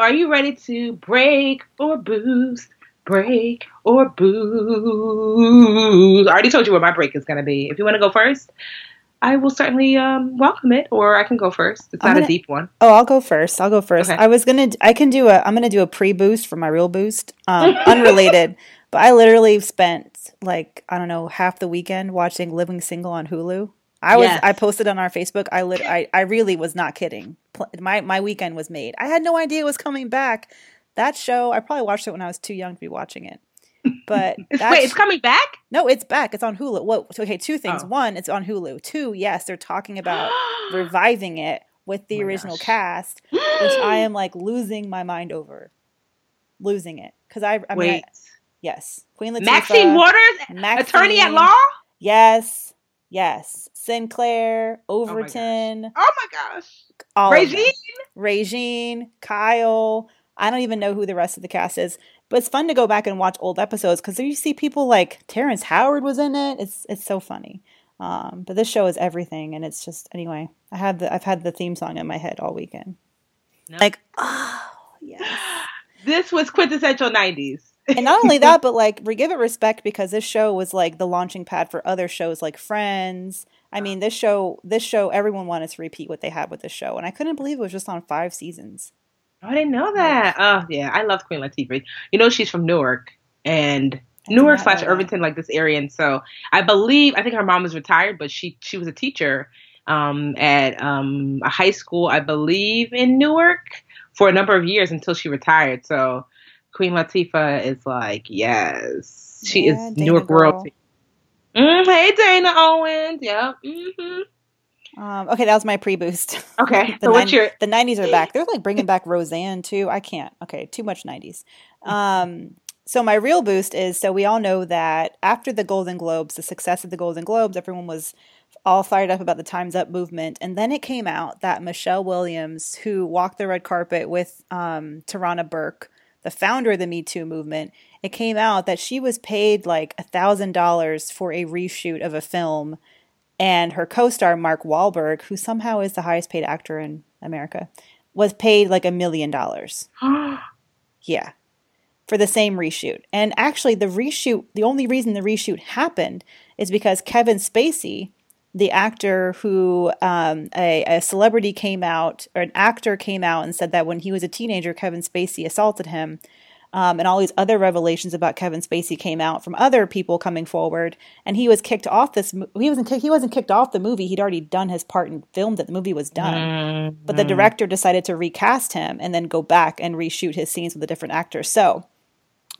Speaker 1: Are you ready to break or boost? Break or boost? I already told you where my break is going to be. If you want to go first, I will certainly um, welcome it, or I can go first. It's
Speaker 2: I'm
Speaker 1: not
Speaker 2: gonna-
Speaker 1: a deep one.
Speaker 2: Oh, I'll go first. I'll go first.
Speaker 1: Okay.
Speaker 2: I was gonna. I can do a. I'm gonna do a pre boost for my real boost. Um, *laughs* unrelated, but I literally spent like I don't know half the weekend watching Living Single on Hulu. I was.
Speaker 1: Yes.
Speaker 2: I posted on our Facebook. I lit. I, I really was not kidding. My my weekend was made. I had no idea it was coming back. That show. I probably watched it when I was too young to be watching it. But
Speaker 1: It's, *laughs* wait, it's coming back?
Speaker 2: no, it's back. It's on Hulu. Well, okay, two things.
Speaker 1: Oh.
Speaker 2: One, it's on Hulu. Two, yes, they're talking about *gasps* reviving it with the
Speaker 1: Oh
Speaker 2: original
Speaker 1: gosh.
Speaker 2: cast, which I am like losing my mind over. Losing it. Because I, I mean, I-
Speaker 1: Wait,
Speaker 2: yes. Queen Latifah.
Speaker 1: Maxine Waters,
Speaker 2: Maxine,
Speaker 1: attorney at law?
Speaker 2: Yes. Yes. Synclaire,
Speaker 1: Oh my gosh.
Speaker 2: Overton,
Speaker 1: Oh my gosh.
Speaker 2: all of them.
Speaker 1: Regine?
Speaker 2: Regine, Kyle. I don't even know who the rest of the cast is, but it's fun to go back and watch old episodes because you see people like Terrence Howard was in it. It's it's so funny. Um, but this show is everything, and it's just anyway. I had the I've had the theme song in my head all weekend.
Speaker 1: No.
Speaker 2: Like oh yes. *gasps*
Speaker 1: This was quintessential 90s.
Speaker 2: And not only that, but like we give it respect because this show was like the launching pad for other shows like Friends. I mean, this show, this show, everyone wanted to repeat what they had with this show, and I couldn't believe it was just on five seasons.
Speaker 1: Oh, I didn't know that. Oh, yeah. I love Queen Latifah. You know, she's from Newark and Newark slash. Irvington, like this area. And so I believe, I think her mom was retired, but she, she was a teacher um, at um, a high school, I believe, in Newark for a number of years until she retired. So Queen Latifah is like, yes, she
Speaker 2: Yeah,
Speaker 1: is
Speaker 2: Dana
Speaker 1: Newark
Speaker 2: girl.
Speaker 1: royalty. Mm, hey, Dana Owens. Yep. hmm
Speaker 2: Um, okay, that was my pre-boost.
Speaker 1: Okay. *laughs*
Speaker 2: The,
Speaker 1: so what's your
Speaker 2: the 90s are back. They're like bringing *laughs* back Roseanne too. I can't. Okay, too much 90s. Um, so my real boost is so we all know that after the Golden Globes, the success of the Golden Globes, everyone was all fired up about the Times Up movement, and then it came out that Michelle Williams, who walked the red carpet with um, Tarana Burke, the founder of the Me Too movement, it came out that she was paid like a thousand dollars for a reshoot of a film and her co-star Mark Wahlberg, who somehow is the highest paid actor in America, was paid like a million dollars. *gasps* Yeah. For the same reshoot. And actually the reshoot, the only reason the reshoot happened is because Kevin Spacey, the actor who um, a, a celebrity came out or an actor came out and said that when he was a teenager, Kevin Spacey assaulted him. Um, and all these other revelations about Kevin Spacey came out from other people coming forward, and he was kicked off this. He wasn't he wasn't kicked off the movie. He'd already done his part and filmed that the movie was done. Mm-hmm. But the director decided to recast him and then go back and reshoot his scenes with a different actor. So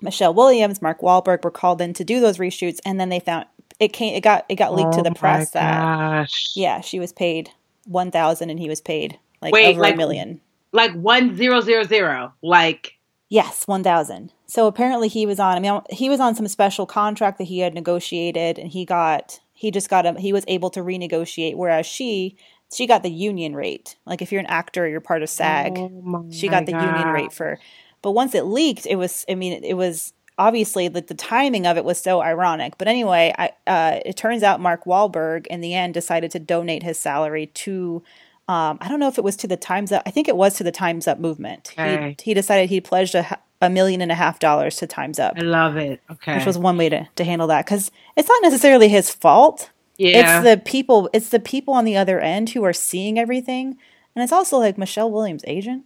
Speaker 2: Michelle Williams, Mark Wahlberg were called in to do those reshoots, and then they found it came it got it got leaked oh to the press that yeah she was paid one thousand and he was paid like Wait, over like, a million.
Speaker 1: like one zero zero zero like
Speaker 2: yes one thousand. So apparently he was on i mean he was on some special contract that he had negotiated and he got he just got a he was able to renegotiate whereas she she got the union rate. Like if you're an actor you're part of SAG oh she got the God. union rate for but once it leaked it was i mean it was obviously the, the timing of it was so ironic. But anyway, I, uh, it turns out Mark Wahlberg in the end decided to donate his salary to. Um, I don't know if it was to the Times Up. I think it was to the Times Up movement. Okay. He, he decided he pledged a, a million and a half dollars to Times Up.
Speaker 1: I love it. Okay,
Speaker 2: which was one way to, to handle that because it's not necessarily his fault. Yeah, it's the people. It's the people on the other end who are seeing everything, and it's also like Michelle Williams' agent.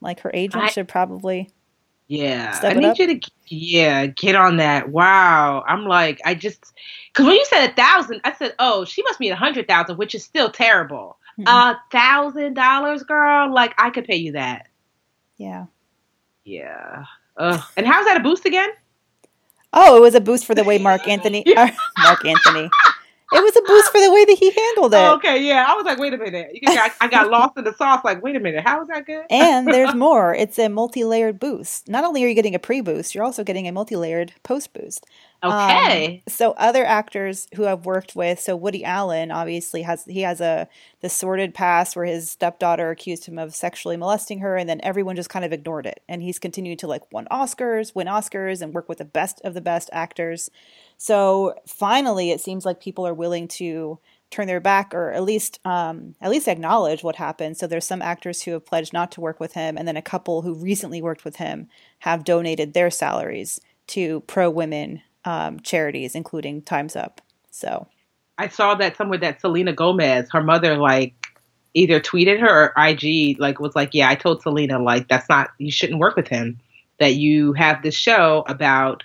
Speaker 2: Like her agent I, should probably
Speaker 1: yeah, I need up. you to yeah get on that. Wow, I'm like I just because when you said a thousand, I said oh she must be a hundred thousand, which is still terrible. A mm-hmm. thousand dollars, girl, like I could pay you that.
Speaker 2: Yeah.
Speaker 1: Yeah. Ugh. And how's that a boost again?
Speaker 2: Oh, it was a boost for the way Mark *laughs* Anthony, *laughs* Mark Anthony, it was a boost for the way that he handled it.
Speaker 1: okay, yeah. I was like, wait a minute. Got, I got lost in the sauce. Like, wait a minute. How is that good?
Speaker 2: and there's *laughs* more. It's a multi-layered boost. Not only are you getting a pre-boost, you're also getting a multi-layered post-boost.
Speaker 1: Okay.
Speaker 2: Um, so other actors who I've worked with, so Woody Allen obviously has he has a the sordid past where his stepdaughter accused him of sexually molesting her, and then everyone just kind of ignored it, and he's continued to like win Oscars, win Oscars, and work with the best of the best actors. So finally, it seems like people are willing to turn their back or at least um, at least acknowledge what happened. So there's some actors who have pledged not to work with him, and then a couple who recently worked with him have donated their salaries to pro women um, charities, including Times Up. So
Speaker 1: I saw that somewhere that Selena Gomez, her mother, like either tweeted her or IG, like was like, yeah, I told Selena like that's not you shouldn't work with him. That you have this show about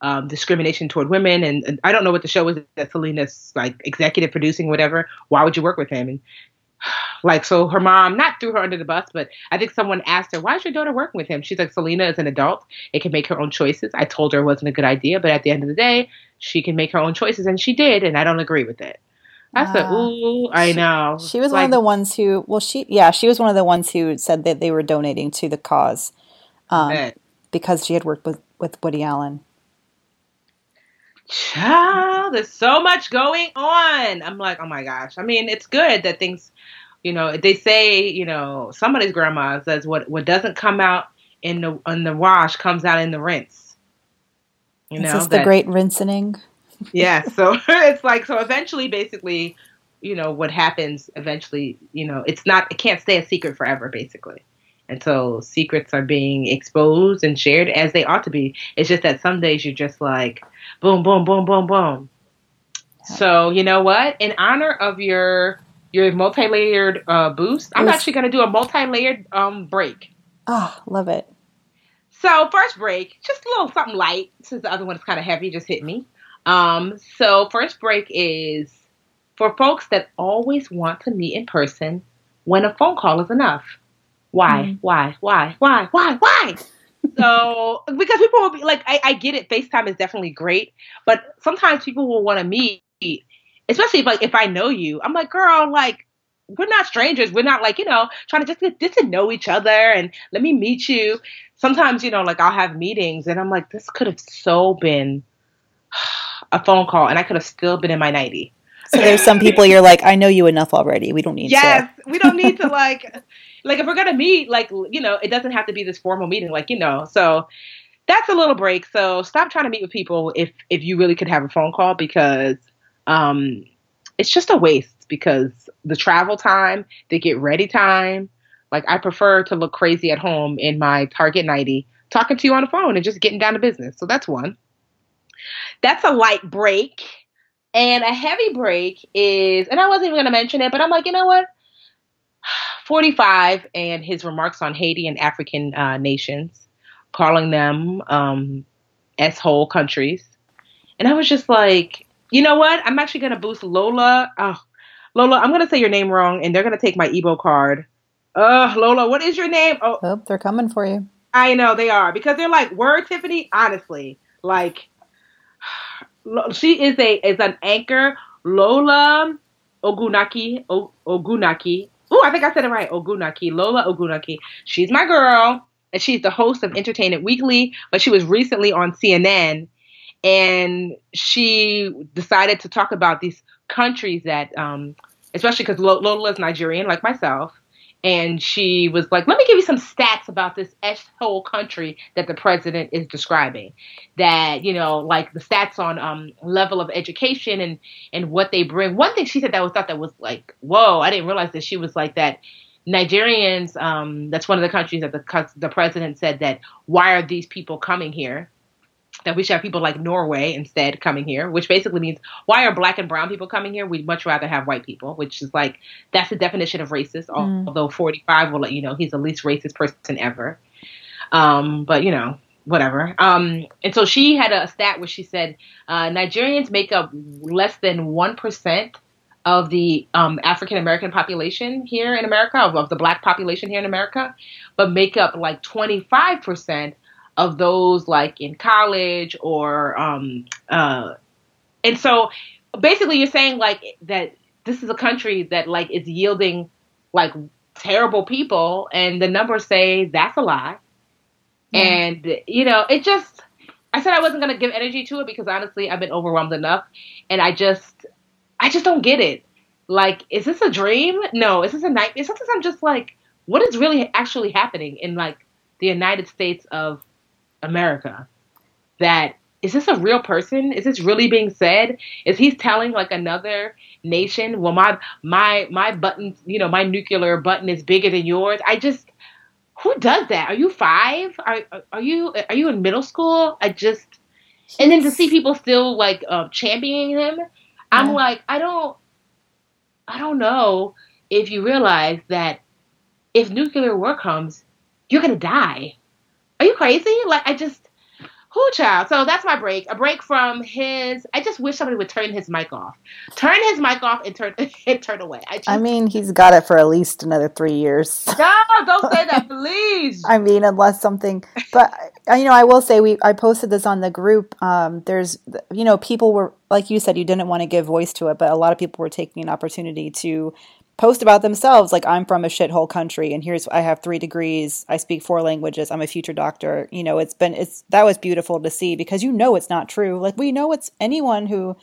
Speaker 1: um, discrimination toward women, and, and, I don't know what the show was that Selena's like executive producing, whatever. Why would you work with him? And *sighs* like, so her mom not threw her under the bus, but I think someone asked her, "Why is your daughter working with him?" She's like, "Selena is an adult; it can make her own choices." I told her it wasn't a good idea, but at the end of the day, she can make her own choices, and she did, and I don't agree with it. I said, "Ooh, I know."
Speaker 2: She was like, one of the ones who, well, she, yeah, she was one of the ones who said that they were donating to the cause, um, because she had worked with with Woody Allen.
Speaker 1: Child, there's so much going on. I'm like, oh my gosh. I mean, it's good that things, you know, they say, you know, somebody's grandma says what what doesn't come out in the in the wash comes out in the rinse.
Speaker 2: You know, the great rinsing. *laughs*
Speaker 1: yeah. So *laughs* it's like so. Eventually, basically, you know, what happens eventually, you know, it's not it can't stay a secret forever, basically. And so secrets are being exposed and shared as they ought to be. It's just that some days you're just like, boom, boom, boom, boom, boom. So you know what? In honor of your your multi-layered uh, boost, I'm actually going to do a multi-layered um, break.
Speaker 2: Oh, love it.
Speaker 1: So first break, just a little something light since the other one is kind of heavy. Just hit me. Um, so first break is for folks that always want to meet in person when a phone call is enough. Why? Mm. Why? Why? Why? Why? Why? so *laughs* because people will be like, I, I get it. FaceTime is definitely great, but sometimes people will want to meet, especially if like if I know you. I'm like, girl, like we're not strangers. We're not like you know trying to just get, just to know each other and let me meet you. Sometimes you know like I'll have meetings and I'm like, this could have so been *sighs* a phone call and I could have still been in my nightie.
Speaker 2: So there's some people you're like, I know you enough already. We don't need
Speaker 1: yes, to. we don't need to like like if we're gonna meet, like you know, it doesn't have to be this formal meeting, like you know. So that's a little break. So stop trying to meet with people if if you really could have a phone call because um, it's just a waste because the travel time, the get ready time. Like I prefer to look crazy at home in my Target nightie, talking to you on the phone and just getting down to business. So that's one. That's a light break. And a heavy break is, and I wasn't even going to mention it, but I'm like, you know what? *sighs* 45 and his remarks on Haiti and African uh, nations calling them um, s-hole countries. And I was just like, you know what? I'm actually going to boost Lola. Oh, Lola, I'm going to say your name wrong, and they're going to take my Igbo card. Ugh, Lola, what is your name?
Speaker 2: Oh, oh they're coming for you.
Speaker 1: I know they are because they're like, word Tiffany. Honestly, like she is a is an anchor. Lola Ogunaki o, Ogunaki. Oh, I think I said it right. Ogunaki. Lola Ogunaki. She's my girl, and she's the host of Entertainment Weekly. But she was recently on CNN, and she decided to talk about these countries that, um, especially because Lola is Nigerian, like myself and she was like, "Let me give you some stats about this whole country that the president is describing. That you know, like the stats on um, level of education and and what they bring. One thing she said that was thought that was like, whoa, I didn't realize that she was like that. Nigerians, um, that's one of the countries that the the president said that why are these people coming here? That we should have people like Norway instead coming here, which basically means why are black and brown people coming here? We'd much rather have white people, which is like that's the definition of racist. Mm. Although 45 will let you know he's the least racist person ever. Um, but you know, whatever. Um, and so she had a stat where she said uh, Nigerians make up less than one percent of the um, African American population here in America, of, of the black population here in America, but make up like 25 percent of those like in college or um uh and so basically you're saying like that this is a country that like is yielding like terrible people and the numbers say that's a lie. Mm. and you know it just i said i wasn't going to give energy to it because honestly i've been overwhelmed enough and i just i just don't get it. Like is this a dream? No. Is this a nightmare sometimes i'm just like what is really actually happening in like the united states of America. That is this a real person? Is this really being said? Is he telling like another nation, well my my my button, you know, my nuclear button is bigger than yours? I just who does that? Are you 5? Are are you are you in middle school? I just and then to see people still like uh, championing him, I'm yeah. like, I don't I don't know if you realize that if nuclear war comes, you're gonna die. Are you crazy? Like I just who child. So that's my break. A break from his. I just wish somebody would turn his mic off. Turn his mic off and turn *laughs* and turn away.
Speaker 2: I, just, I mean, he's got it for at least another three years. *laughs*
Speaker 1: No, don't say that, please.
Speaker 2: I mean, unless something. But you know, I will say we. I posted this on the group. Um, there's, you know, people were like you said, you didn't want to give voice to it, but a lot of people were taking an opportunity to post about themselves like i'm from a shithole country and here's i have three degrees i speak four languages i'm a future doctor you know it's been it's that was beautiful to see because you know it's not true like we know it's anyone who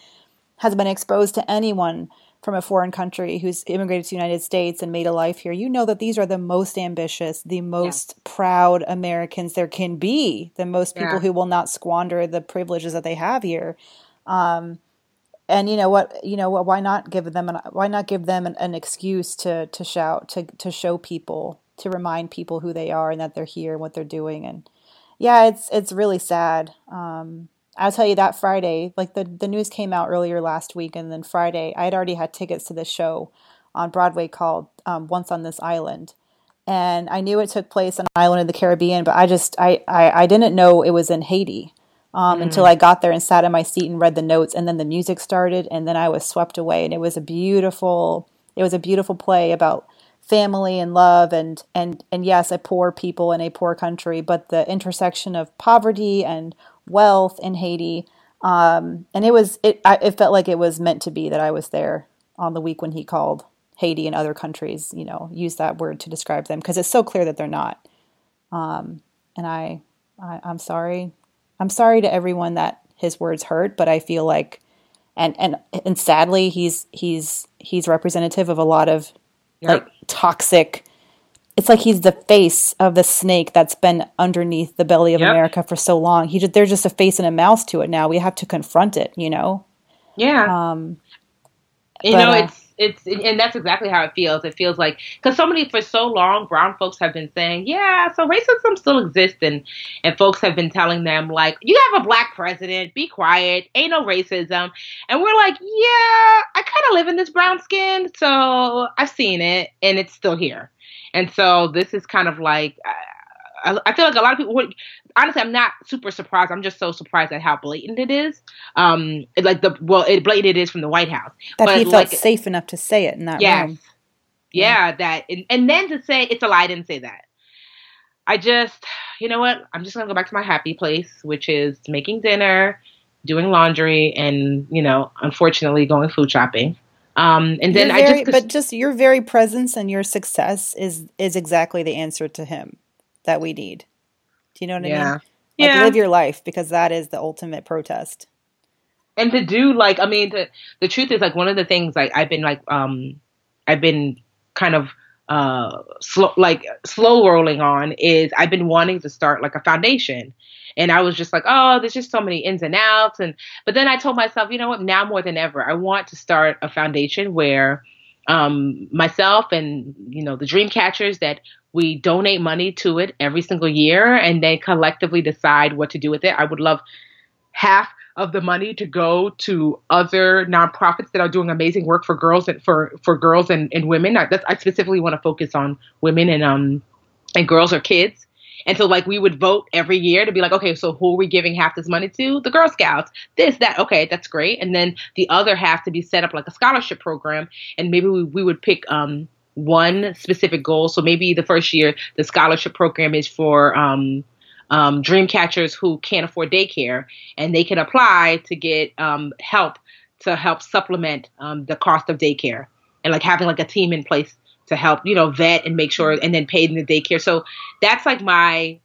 Speaker 2: has been exposed to anyone from a foreign country who's immigrated to the united states and made a life here you know that these are the most ambitious the most yeah. proud americans there can be the most people yeah. who will not squander the privileges that they have here um, and you know what you know why not give them an, why not give them an, an, excuse to to shout to to show people to remind people who they are and that they're here and what they're doing. And yeah it's it's really sad. Um, i'll tell you that friday like the the news came out earlier last week and then friday i had already had tickets to this show on broadway called um, once on this island. And i knew it took place on an island in the caribbean but i just I, I i didn't know it was in haiti um, mm. until I got there and sat in my seat and read the notes. And then the music started, and then I was swept away. And it was a beautiful, it was a beautiful play about family and love and and and yes, a poor people in a poor country, but the intersection of poverty and wealth in Haiti. Um, and it was it. I, it felt like it was meant to be that I was there on the week when he called Haiti and other countries. You know, use that word to describe them because it's so clear that they're not. Um, and I, I, I'm sorry I'm sorry to everyone that his words hurt, but I feel like and and and sadly he's he's he's representative of a lot of yep. like toxic it's like he's the face of the snake that's been underneath the belly of yep. America for so long. He just, there's just a face and a mouth to it now. We have to confront it, you know.
Speaker 1: Yeah. Um, you but, know, uh, it's it's and that's exactly how it feels. It feels like because so many for so long, brown folks have been saying, yeah, so racism still exists, and and folks have been telling them like, you have a black president, be quiet, ain't no racism, and we're like, yeah, I kind of live in this brown skin, so I've seen it, and it's still here, and so this is kind of like. I, I feel like a lot of people would honestly i'm not super surprised. I'm just so surprised at how blatant it is. Um like the well it blatant it is from the white house.
Speaker 2: That
Speaker 1: but
Speaker 2: he felt
Speaker 1: like
Speaker 2: safe enough to say it in that
Speaker 1: yes.
Speaker 2: room.
Speaker 1: yeah. That and, and then to say it's a lie i didn't say that. I just you know what? I'm just gonna go back to my happy place which is making dinner doing laundry and you know unfortunately going food shopping. Um and then
Speaker 2: You're
Speaker 1: i just
Speaker 2: but just your very presence and your success is is exactly the answer to him that we need. Do you know what I mean? Like
Speaker 1: yeah
Speaker 2: live your life because that is the ultimate protest.
Speaker 1: and to do like i mean the the truth is like one of the things like i've been like um i've been kind of uh slow like slow rolling on is i've been wanting to start like a foundation and i was just like oh there's just so many ins and outs and but then i told myself you know what now more than ever i want to start a foundation where um myself and you know the dream catchers that we donate money to it every single year and then collectively decide what to do with it i would love half of the money to go to other nonprofits that are doing amazing work for girls and for for girls and, and women. I, I specifically want to focus on women and um and girls or kids. And so like we would vote every year to be like, okay, so who are we giving half this money to? The Girl Scouts. This, that, okay, that's great. And then the other half to be set up like a scholarship program. And maybe we, we would pick um one specific goal. So maybe the first year the scholarship program is for um um, dream catchers who can't afford daycare and they can apply to get um, help to help supplement um, the cost of daycare and like having like a team in place to help you know vet and make sure and then pay in the daycare so that's like my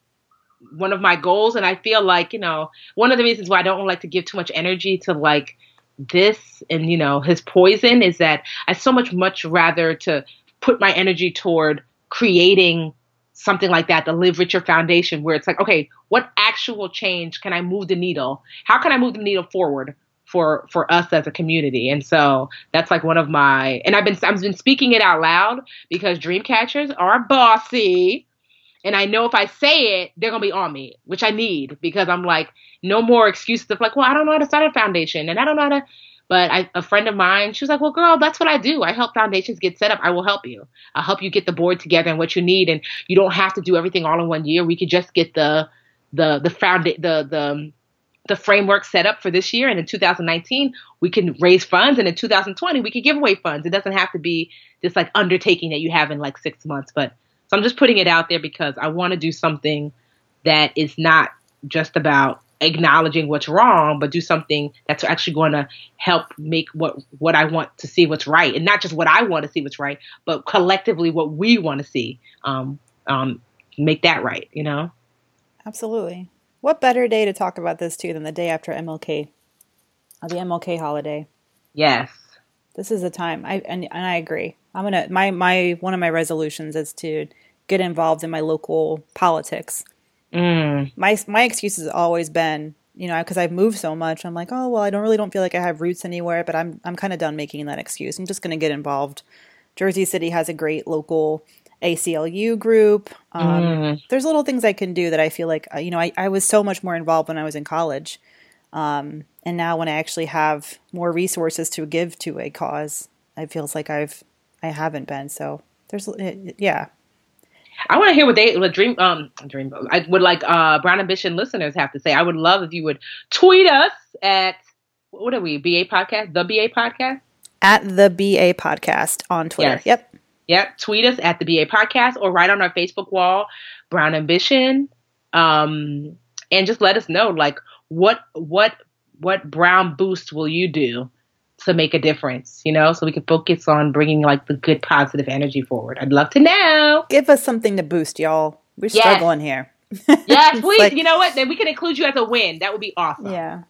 Speaker 1: one of my goals and i feel like you know one of the reasons why i don't like to give too much energy to like this and you know his poison is that i so much much rather to put my energy toward creating something like that, the Live Richer Foundation, where it's like, okay, what actual change can I move the needle? How can I move the needle forward for for us as a community? And so that's like one of my and I've been I've been speaking it out loud because dream catchers are bossy. And I know if I say it, they're gonna be on me, which I need because I'm like, no more excuses of like, well, I don't know how to start a foundation and I don't know how to but I, a friend of mine, she was like, "Well, girl, that's what I do. I help foundations get set up. I will help you. I'll help you get the board together and what you need, and you don't have to do everything all in one year. We could just get the the the found the the the framework set up for this year, and in 2019 we can raise funds, and in 2020 we can give away funds. It doesn't have to be this like undertaking that you have in like six months. But so I'm just putting it out there because I want to do something that is not just about acknowledging what's wrong, but do something that's actually going to help make what what I want to see what's right, and not just what I want to see what's right, but collectively what we want to see, um, um, make that right. You know.
Speaker 2: Absolutely. What better day to talk about this too than the day after MLK, uh, the MLK holiday?
Speaker 1: Yes.
Speaker 2: This is the time. I and, and I agree. I'm gonna my my one of my resolutions is to get involved in my local politics.
Speaker 1: Mm.
Speaker 2: My my excuse has always been, you know, because I've moved so much. I'm like, oh well, I don't really don't feel like I have roots anywhere, but I'm I'm kind of done making that excuse. I'm just gonna get involved. Jersey City has a great local ACLU group. Um,
Speaker 1: Mm.
Speaker 2: There's little things I can do that I feel like, uh, you know, I, I was so much more involved when I was in college. Um, and now when I actually have more resources to give to a cause, it feels like I've, I haven't been. So there's, yeah.
Speaker 1: I want to hear what they what dream um dream I would like uh Brown Ambition listeners have to say. I would love if you would tweet us at what are we BA podcast the BA podcast.
Speaker 2: At the BA podcast on Twitter.
Speaker 1: Yes.
Speaker 2: Yep.
Speaker 1: Yep. Tweet us at the BA podcast or write on our Facebook wall, Brown Ambition. Um, and just let us know like what what what brown boost will you do to make a difference, you know, so we can focus on bringing like the good positive energy forward. I'd love to know.
Speaker 2: Give us something to boost, y'all. We're
Speaker 1: Yes.
Speaker 2: struggling here. *laughs*
Speaker 1: Yes, please.
Speaker 2: like-
Speaker 1: you know what? Then we can include you as a win. That would be awesome.
Speaker 2: Yeah.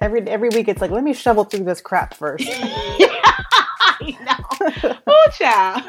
Speaker 2: Every every week it's like, let me shovel through this crap first. *laughs*
Speaker 1: I know. *laughs* Oh, child.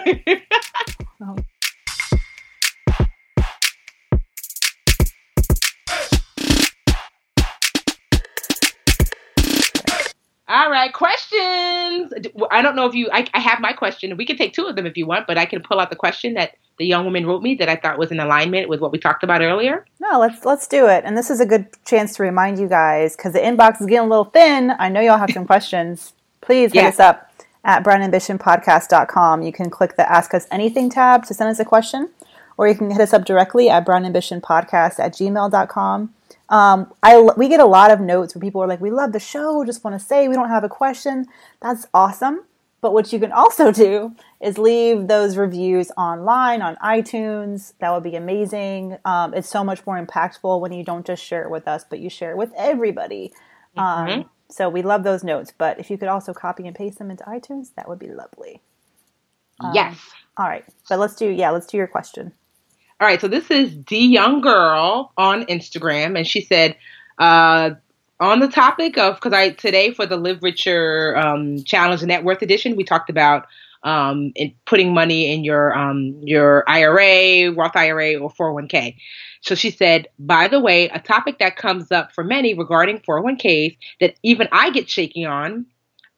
Speaker 1: All right, questions. I don't know if you. I, I have my question. We can take two of them if you want, but I can pull out the question that the young woman wrote me that I thought was in alignment with what we talked about earlier.
Speaker 2: No, let's let's do it. And this is a good chance to remind you guys because the inbox is getting a little thin. I know y'all have some *laughs* questions. Please hit
Speaker 1: Yeah.
Speaker 2: us up at brownambitionpodcast.com. You can click the Ask Us Anything tab to send us a question, or you can hit us up directly at brownambitionpodcast at gmail.com. Um, I, we get a lot of notes where people are like, we love the show, just want to say we don't have a question. That's awesome. But what you can also *laughs* do is leave those reviews online on iTunes. That would be amazing. Um, it's so much more impactful when you don't just share it with us, but you share it with everybody. Um, mm-hmm. So we love those notes. But if you could also copy and paste them into iTunes, that would be lovely.
Speaker 1: Um, yes.
Speaker 2: All right. But let's do, yeah, let's do your question.
Speaker 1: All right. So this is D Young Girl on Instagram. And she said, uh, on the topic of because I today for the Live Richer um, Challenge Net Worth Edition, we talked about um, in putting money in your um, your IRA, Roth IRA, or 401k. So she said, by the way, a topic that comes up for many regarding 401ks that even I get shaky on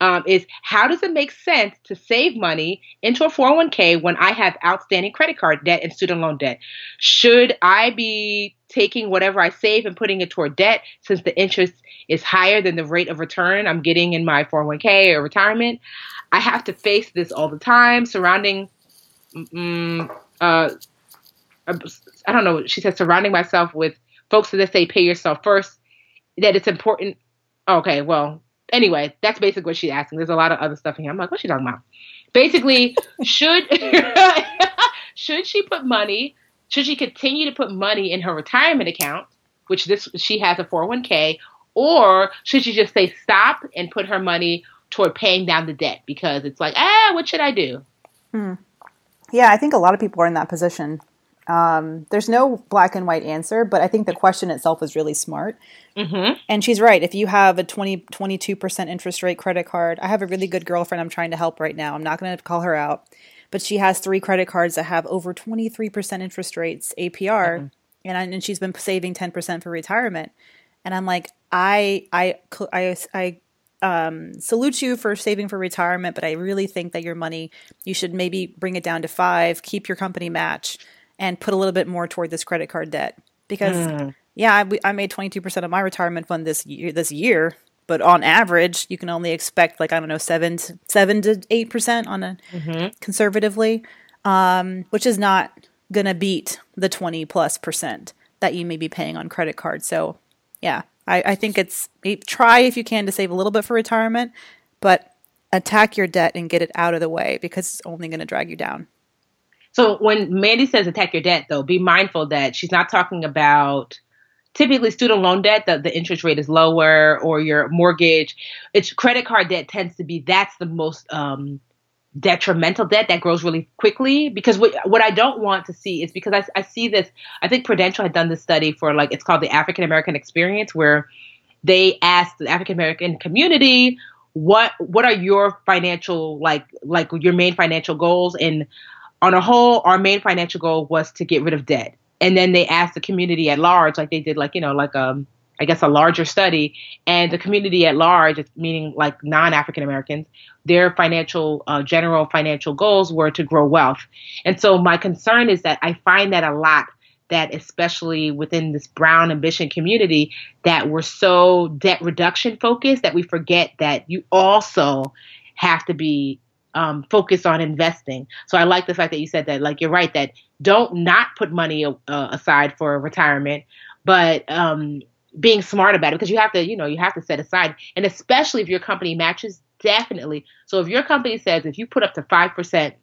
Speaker 1: um, is how does it make sense to save money into a 401k when I have outstanding credit card debt and student loan debt? Should I be taking whatever I save and putting it toward debt since the interest is higher than the rate of return I'm getting in my 401k or retirement? I have to face this all the time surrounding. Um, uh, I don't know. She said surrounding myself with folks that say pay yourself first. That it's important. Okay, well, anyway, that's basically what she's asking. There's a lot of other stuff in here. I'm like, what's she talking about? Basically, *laughs* should *laughs* should she put money? Should she continue to put money in her retirement account, which this she has a 401k, or should she just say stop and put her money toward paying down the debt because it's like, ah, what should I do?
Speaker 2: Hmm. Yeah, I think a lot of people are in that position. Um, there's no black and white answer, but I think the question itself is really smart. Mm-hmm. And she's right. If you have a 20, 22% interest rate credit card, I have a really good girlfriend I'm trying to help right now. I'm not going to call her out, but she has three credit cards that have over 23% interest rates APR. Mm-hmm. And, I, and she's been saving 10% for retirement. And I'm like, I, I, I, I um, salute you for saving for retirement, but I really think that your money, you should maybe bring it down to five, keep your company match and put a little bit more toward this credit card debt because mm. yeah, I, I made 22% of my retirement fund this year this year, but on average, you can only expect like I don't know 7 to, 7 to 8% on a mm-hmm. conservatively um, which is not going to beat the 20 plus percent that you may be paying on credit cards. So, yeah, I, I think it's try if you can to save a little bit for retirement, but attack your debt and get it out of the way because it's only going to drag you down.
Speaker 1: So when Mandi says attack your debt, though, be mindful that she's not talking about typically student loan debt that the interest rate is lower or your mortgage. It's credit card debt tends to be that's the most um, detrimental debt that grows really quickly because what, what I don't want to see is because I, I see this I think Prudential had done this study for like it's called the African American experience where they asked the African American community what what are your financial like like your main financial goals and on a whole, our main financial goal was to get rid of debt. And then they asked the community at large, like they did, like, you know, like, um, I guess a larger study, and the community at large, meaning like non African Americans, their financial, uh, general financial goals were to grow wealth. And so my concern is that I find that a lot that especially within this brown ambition community that we're so debt reduction focused that we forget that you also have to be um, focus on investing. So I like the fact that you said that. Like you're right that don't not put money uh, aside for retirement, but um, being smart about it because you have to, you know, you have to set aside, and especially if your company matches, definitely. So if your company says if you put up to five percent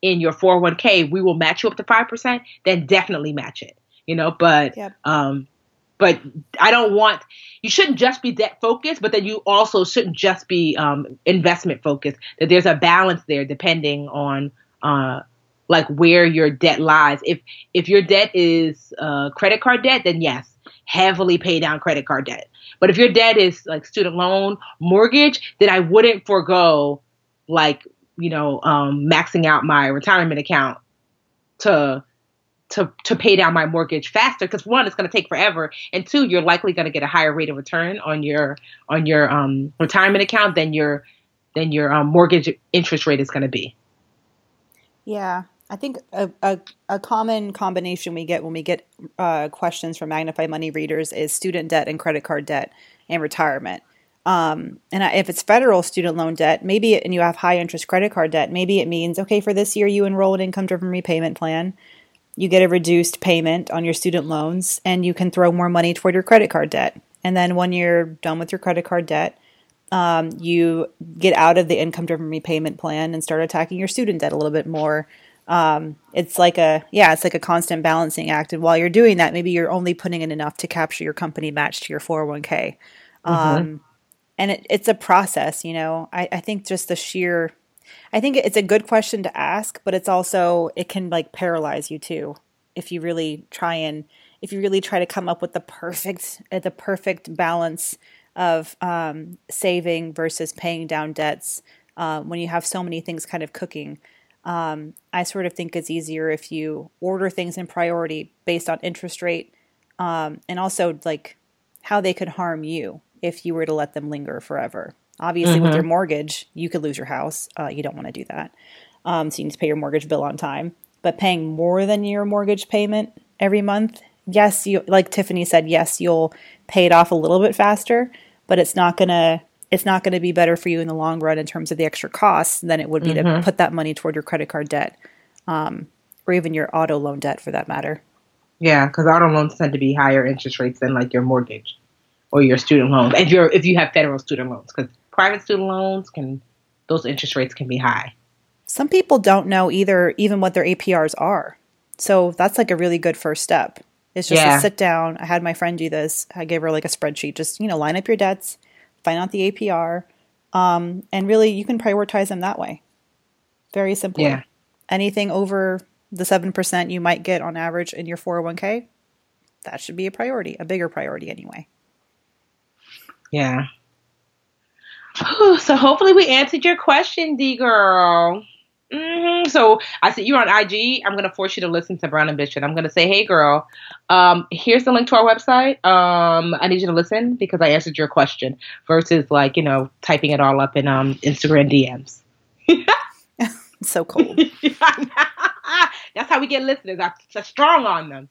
Speaker 1: in your 401k, we will match you up to five percent, then definitely match it. You know, but yep. um, but I don't want you shouldn't just be debt focused, but then you also shouldn't just be um, investment focused. That there's a balance there depending on uh, like where your debt lies. If if your debt is uh, credit card debt, then yes, heavily pay down credit card debt. But if your debt is like student loan, mortgage, then I wouldn't forego like you know um, maxing out my retirement account to to to pay down my mortgage faster because one it's going to take forever and two you're likely going to get a higher rate of return on your on your um, retirement account than your than your um, mortgage interest rate is going to be.
Speaker 2: Yeah. I think a, a, a, common combination we get when we get uh, questions from MagnifyMoney readers is student debt and credit card debt and retirement. Um, and if it's federal student loan debt, maybe and you have high interest credit card debt, maybe it means okay for this year you enroll an income driven repayment plan you get a reduced payment on your student loans and you can throw more money toward your credit card debt. And then when you're done with your credit card debt, um, you get out of the income driven repayment plan and start attacking your student debt a little bit more. Um, it's like a yeah, it's like a constant balancing act. And while you're doing that, maybe you're only putting in enough to capture your company match to your 401k. Mm-hmm. Um, and it, it's a process, you know. I, I think just the sheer, I think it's a good question to ask, but it's also it can like paralyze you too if you really try and if you really try to come up with the perfect the perfect balance of um, saving versus paying down debts uh, when you have so many things kind of cooking. Um, I sort of think it's easier if you order things in priority based on interest rate um, and also like how they could harm you if you were to let them linger forever. Obviously, mm-hmm. with your mortgage, you could lose your house. Uh, you don't want to do that. Um, so you need to pay your mortgage bill on time. But paying more than your mortgage payment every month, yes, you like Tiffany said, yes, you'll pay it off a little bit faster but it's not going to it's not going to be better for you in the long run in terms of the extra costs than it would be mm-hmm. to put that money toward your credit card debt um, or even your auto loan debt for that matter.
Speaker 1: Yeah, because auto loans tend to be higher interest rates than like your mortgage or your student loans. If you're if you have federal student loans, because private student loans can those interest rates can be high.
Speaker 2: Some people don't know either even what their APRs are. So that's like a really good first step. It's just yeah. a sit down. I had my friend do this. I gave her like a spreadsheet. Just you know, line up your debts, find out the APR, um, and really you can prioritize them that way. Very simple.
Speaker 1: Yeah.
Speaker 2: Anything over the seven percent you might get on average in your 401k, that should be a priority, a bigger priority anyway.
Speaker 1: Yeah. So hopefully we answered your question, D girl. Mm-hmm. So I said you're on IG. I'm gonna force you to listen to Brown Ambition. I'm gonna say, hey girl, um, here's the link to our website. Um, I need you to listen because I answered your question versus like you know typing it all up in um Instagram DMs. *laughs*
Speaker 2: so cool. *laughs*
Speaker 1: That's how we get listeners. I'm so strong on them.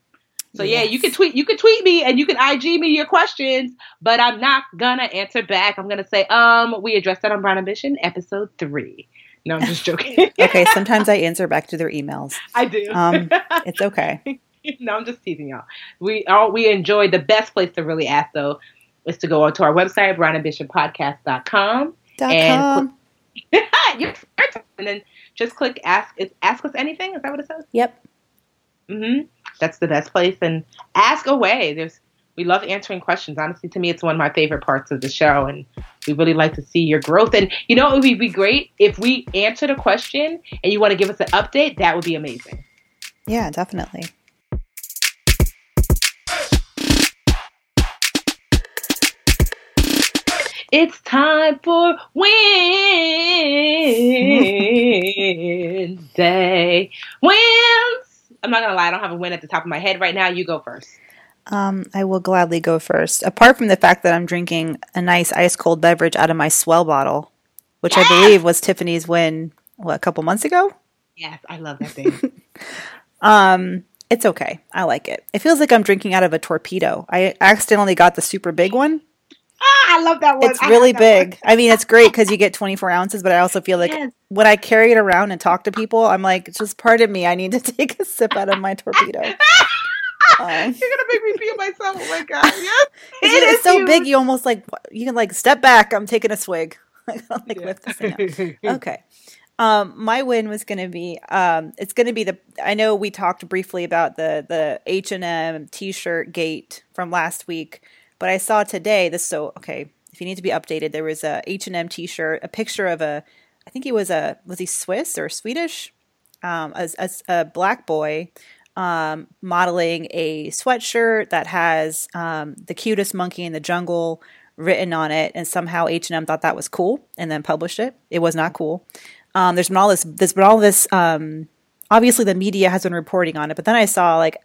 Speaker 1: So yes. yeah, you can tweet you can tweet me and you can IG me your questions, but I'm not gonna answer back. I'm gonna say, um, we addressed that on Brown Ambition, episode three. No, I'm just joking. *laughs*
Speaker 2: okay, sometimes I answer back to their emails.
Speaker 1: I do.
Speaker 2: Um, *laughs* it's okay.
Speaker 1: no, I'm just teasing y'all. We all we enjoy the best place to really ask though is to go onto our website, brownambitionpodcast.com.
Speaker 2: Dot and com. *laughs*
Speaker 1: and then just click ask is ask us anything. Is that what it says?
Speaker 2: Yep.
Speaker 1: Mhm. That's the best place and ask away. There's we love answering questions. Honestly, to me, it's one of my favorite parts of the show, and we really like to see your growth. And you know, it would be great if we answered a question and you want to give us an update. That would be amazing.
Speaker 2: Yeah, definitely.
Speaker 1: It's time for Wednesday. Wins! I'm not gonna lie, I don't have a win at the top of my head right now. You go first.
Speaker 2: Um, I will gladly go first. Apart from the fact that I'm drinking a nice ice cold beverage out of my S'well bottle, which yes! I believe was Tiffany's win, what, a couple months ago?
Speaker 1: Yes, I love that thing. *laughs*
Speaker 2: um, it's okay. I like it. It feels like I'm drinking out of a torpedo. I accidentally got the super big one.
Speaker 1: Ah, I love that one.
Speaker 2: It's really big. One. I mean, it's great because you get 24 ounces, but I also feel like yes. when I carry it around and talk to people, I'm like, just pardon me, I need to *laughs* take a sip out of my torpedo. *laughs*
Speaker 1: You're gonna make me pee *laughs* myself. Oh my god! Yes,
Speaker 2: it it's so huge. big. You almost like you can like step back. I'm taking a swig. like yeah. lift this thing up. Okay. Um, my win was going to be um, it's going to be the I know we talked briefly about the the H and M T-shirt gate from last week, but I saw today this. So okay, if you need to be updated, there was a H and M T-shirt, a picture of a I think he was a was he Swiss or Swedish, um, as a black boy um, modeling a sweatshirt that has um, the cutest monkey in the jungle written on it, and somehow H and M thought that was cool and then published it. It was not cool. Um, there's been all this. There's been all this. Um, obviously, the media has been reporting on it, but then I saw like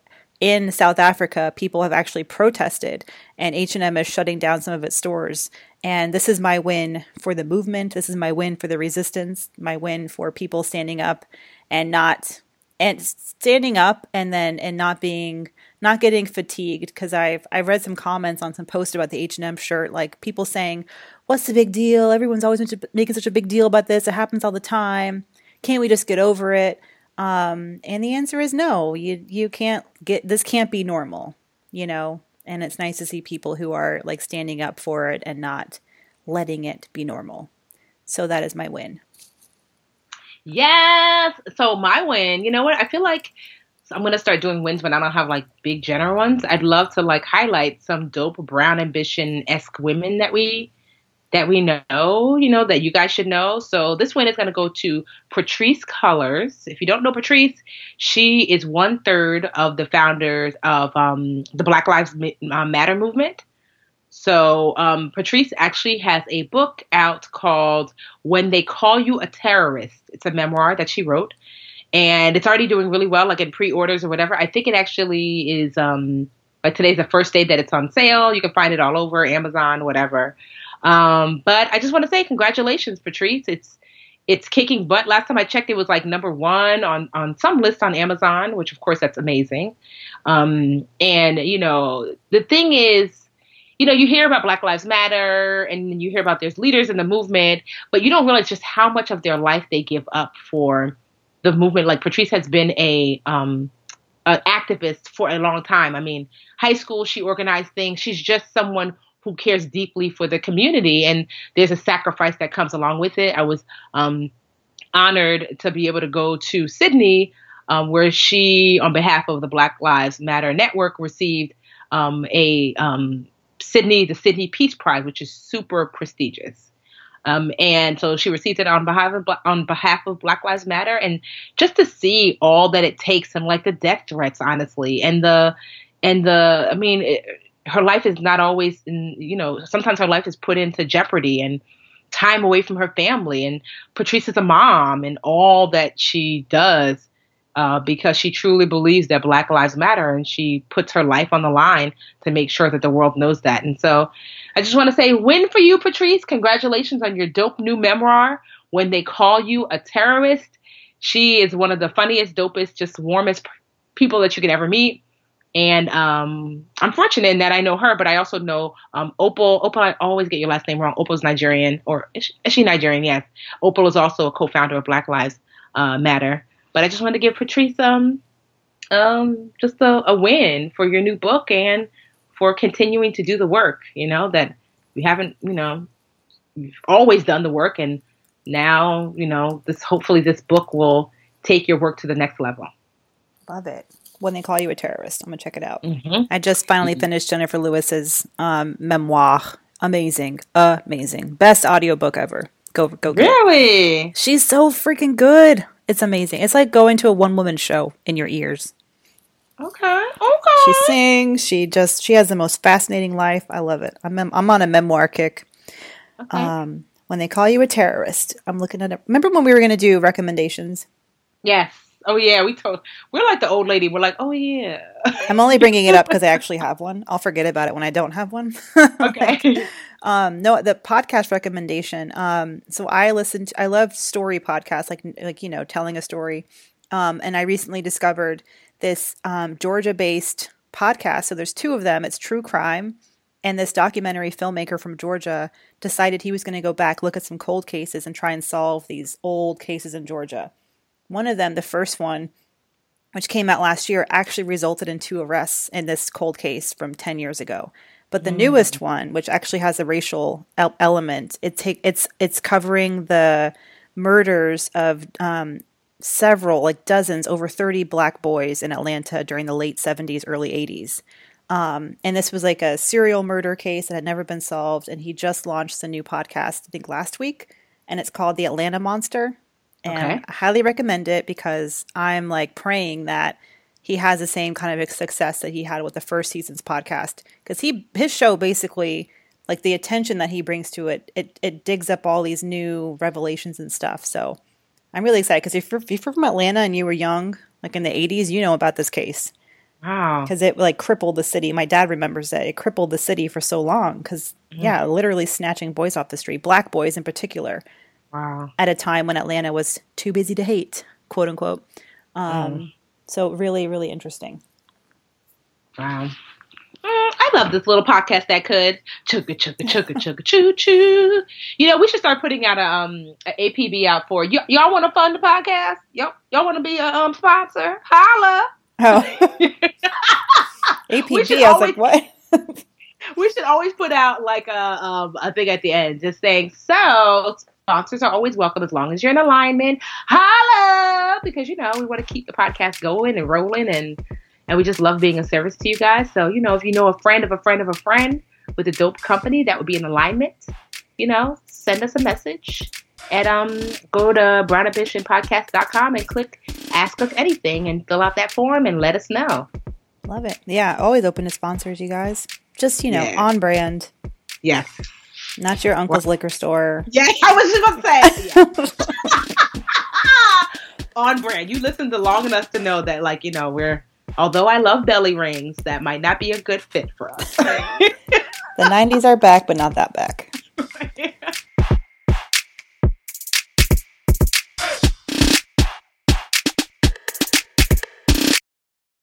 Speaker 2: in South Africa, people have actually protested, and H and M is shutting down some of its stores. And this is my win for the movement. This is my win for the resistance. My win for people standing up and not and standing up and then and not being not getting fatigued because I've I've read some comments on some posts about the H and M shirt, like people saying, "What's the big deal? Everyone's always making such a big deal about this. It happens all the time. Can't we just get over it?" Um, and the answer is no. You you can't get this can't be normal, you know. And it's nice to see people who are like standing up for it and not letting it be normal. So that is my win.
Speaker 1: Yes. So my win, you know what? I feel like I'm gonna start doing wins when I don't have like big general ones. I'd love to like highlight some dope brown ambition esque women that we that we know, you know, that you guys should know. So this win is gonna go to Patrisse Cullors. If you don't know Patrisse, she is one third of the founders of um, the Black Lives uh, Matter movement. So um, Patrisse actually has a book out called "When They Call You a Terrorist." It's a memoir that she wrote, and it's already doing really well, like in pre-orders or whatever. I think it actually is. Um, like today's the first day that it's on sale. You can find it all over Amazon, whatever. Um, but I just want to say congratulations, Patrisse. It's it's kicking butt. Last time I checked, it was like number one on on some list on Amazon, which of course that's amazing. Um, and you know the thing is you know, you hear about Black Lives Matter and you hear about there's leaders in the movement, but you don't realize just how much of their life they give up for the movement. Like Patrisse has been a um, an activist for a long time. I mean, high school she organized things. She's just someone who cares deeply for the community, and there's a sacrifice that comes along with it. I was um, honored to be able to go to Sydney, um, where she, on behalf of the Black Lives Matter Network, received um, a um, Sydney, the Sydney Peace Prize, which is super prestigious. Um, and so she received it on behalf of on behalf of Black Lives Matter, and just to see all that it takes, and like the death threats, honestly, and the and the, I mean, her life is not always, in, you know, sometimes her life is put into jeopardy, and time away from her family. And Patrisse is a mom, and all that she does uh, because she truly believes that Black Lives Matter and she puts her life on the line to make sure that the world knows that. And so I just want to say, win for you, Patrisse. Congratulations on your dope new memoir, When They Call You a Terrorist. She is one of the funniest, dopest, just warmest people that you can ever meet. And um, I'm fortunate in that I know her, but I also know um, Opal. Opal, I always get your last name wrong. Opal's Nigerian, or is she, is she Nigerian? Yes. Opal is also a co-founder of Black Lives uh, Matter. But I just wanted to give Patrisse um, um, just a, a win for your new book and for continuing to do the work. You know that we haven't, you know, you've always done the work, and now you know this. Hopefully, this book will take your work to the next level.
Speaker 2: Love it. When they call you a terrorist, I'm gonna check it out. Mm-hmm. I just finally mm-hmm. finished Jennifer Lewis's um, memoir. Amazing, amazing, best audiobook ever. Go, go,
Speaker 1: go. Really?
Speaker 2: She's so freaking good. It's amazing. It's like going to a one woman show in your ears.
Speaker 1: Okay. Okay.
Speaker 2: She sings. She just she has the most fascinating life. I love it. I'm I'm on a memoir kick. Okay. Um, when they call you a terrorist, I'm looking at it. Remember when we were going to do recommendations?
Speaker 1: Yes. Oh yeah, we told we're like the old lady. We're like, oh yeah. *laughs*
Speaker 2: I'm only bringing it up because I actually have one. I'll forget about it when I don't have one. *laughs*
Speaker 1: okay.
Speaker 2: um, no, the podcast recommendation. Um, so I listen. To, I love story podcasts, like like you know, telling a story. Um, and I recently discovered this um, Georgia-based podcast. So there's two of them. It's true crime, and this documentary filmmaker from Georgia decided he was going to go back, look at some cold cases, and try and solve these old cases in Georgia. One of them, the first one, which came out last year, actually resulted in two arrests in this cold case from 10 years ago. But the mm. newest one, which actually has a racial el- element, it take it's it's covering the murders of um, several, like dozens, over 30 black boys in Atlanta during the late 70s, early 80s. Um, and this was like a serial murder case that had never been solved. And he just launched a new podcast, I think last week, and it's called The Atlanta Monster and okay. I highly recommend it because I'm like praying that he has the same kind of success that he had with the first season's podcast. Because he his show basically like the attention that he brings to it it it digs up all these new revelations and stuff. So i'm really excited because if, if you're from atlanta and you were young like in the 80s you know about this case.
Speaker 1: Wow.
Speaker 2: Because it like crippled the city. My dad remembers that it crippled the city for so long because mm. yeah literally snatching boys off the street black boys in particular
Speaker 1: Wow.
Speaker 2: At a time when Atlanta was too busy to hate, quote unquote. Um, mm. So really, really interesting.
Speaker 1: Wow. I love this little podcast that could chugga chugga chugga chugga choo choo. You know, we should start putting out a um a APB out for you. Y'all want to fund the podcast? Y'all y'all want to be a um sponsor? Holla.
Speaker 2: Oh. *laughs* APB. I was like, what? *laughs*
Speaker 1: we should always put out like a um, a thing at the end, just saying so. Sponsors are always welcome as long as you're in alignment. Holla, because you know we want to keep the podcast going and rolling, and and we just love being a service to you guys. So you know, if you know a friend of a friend of a friend with a dope company that would be in alignment, you know, send us a message and um go to brownambitionpodcast.com and click ask us anything and fill out that form and let us know.
Speaker 2: Love it. Yeah, always open to sponsors, you guys. Just, you know,
Speaker 1: Yeah.
Speaker 2: on brand.
Speaker 1: Yes.
Speaker 2: Not your uncle's liquor store.
Speaker 1: Yeah, *laughs* I was just about to say. yeah. *laughs* On brand. You listened to long enough to know that, like, you know, we're, although I love belly rings, that might not be a good fit for us. *laughs*
Speaker 2: The 90s are back, but not that back.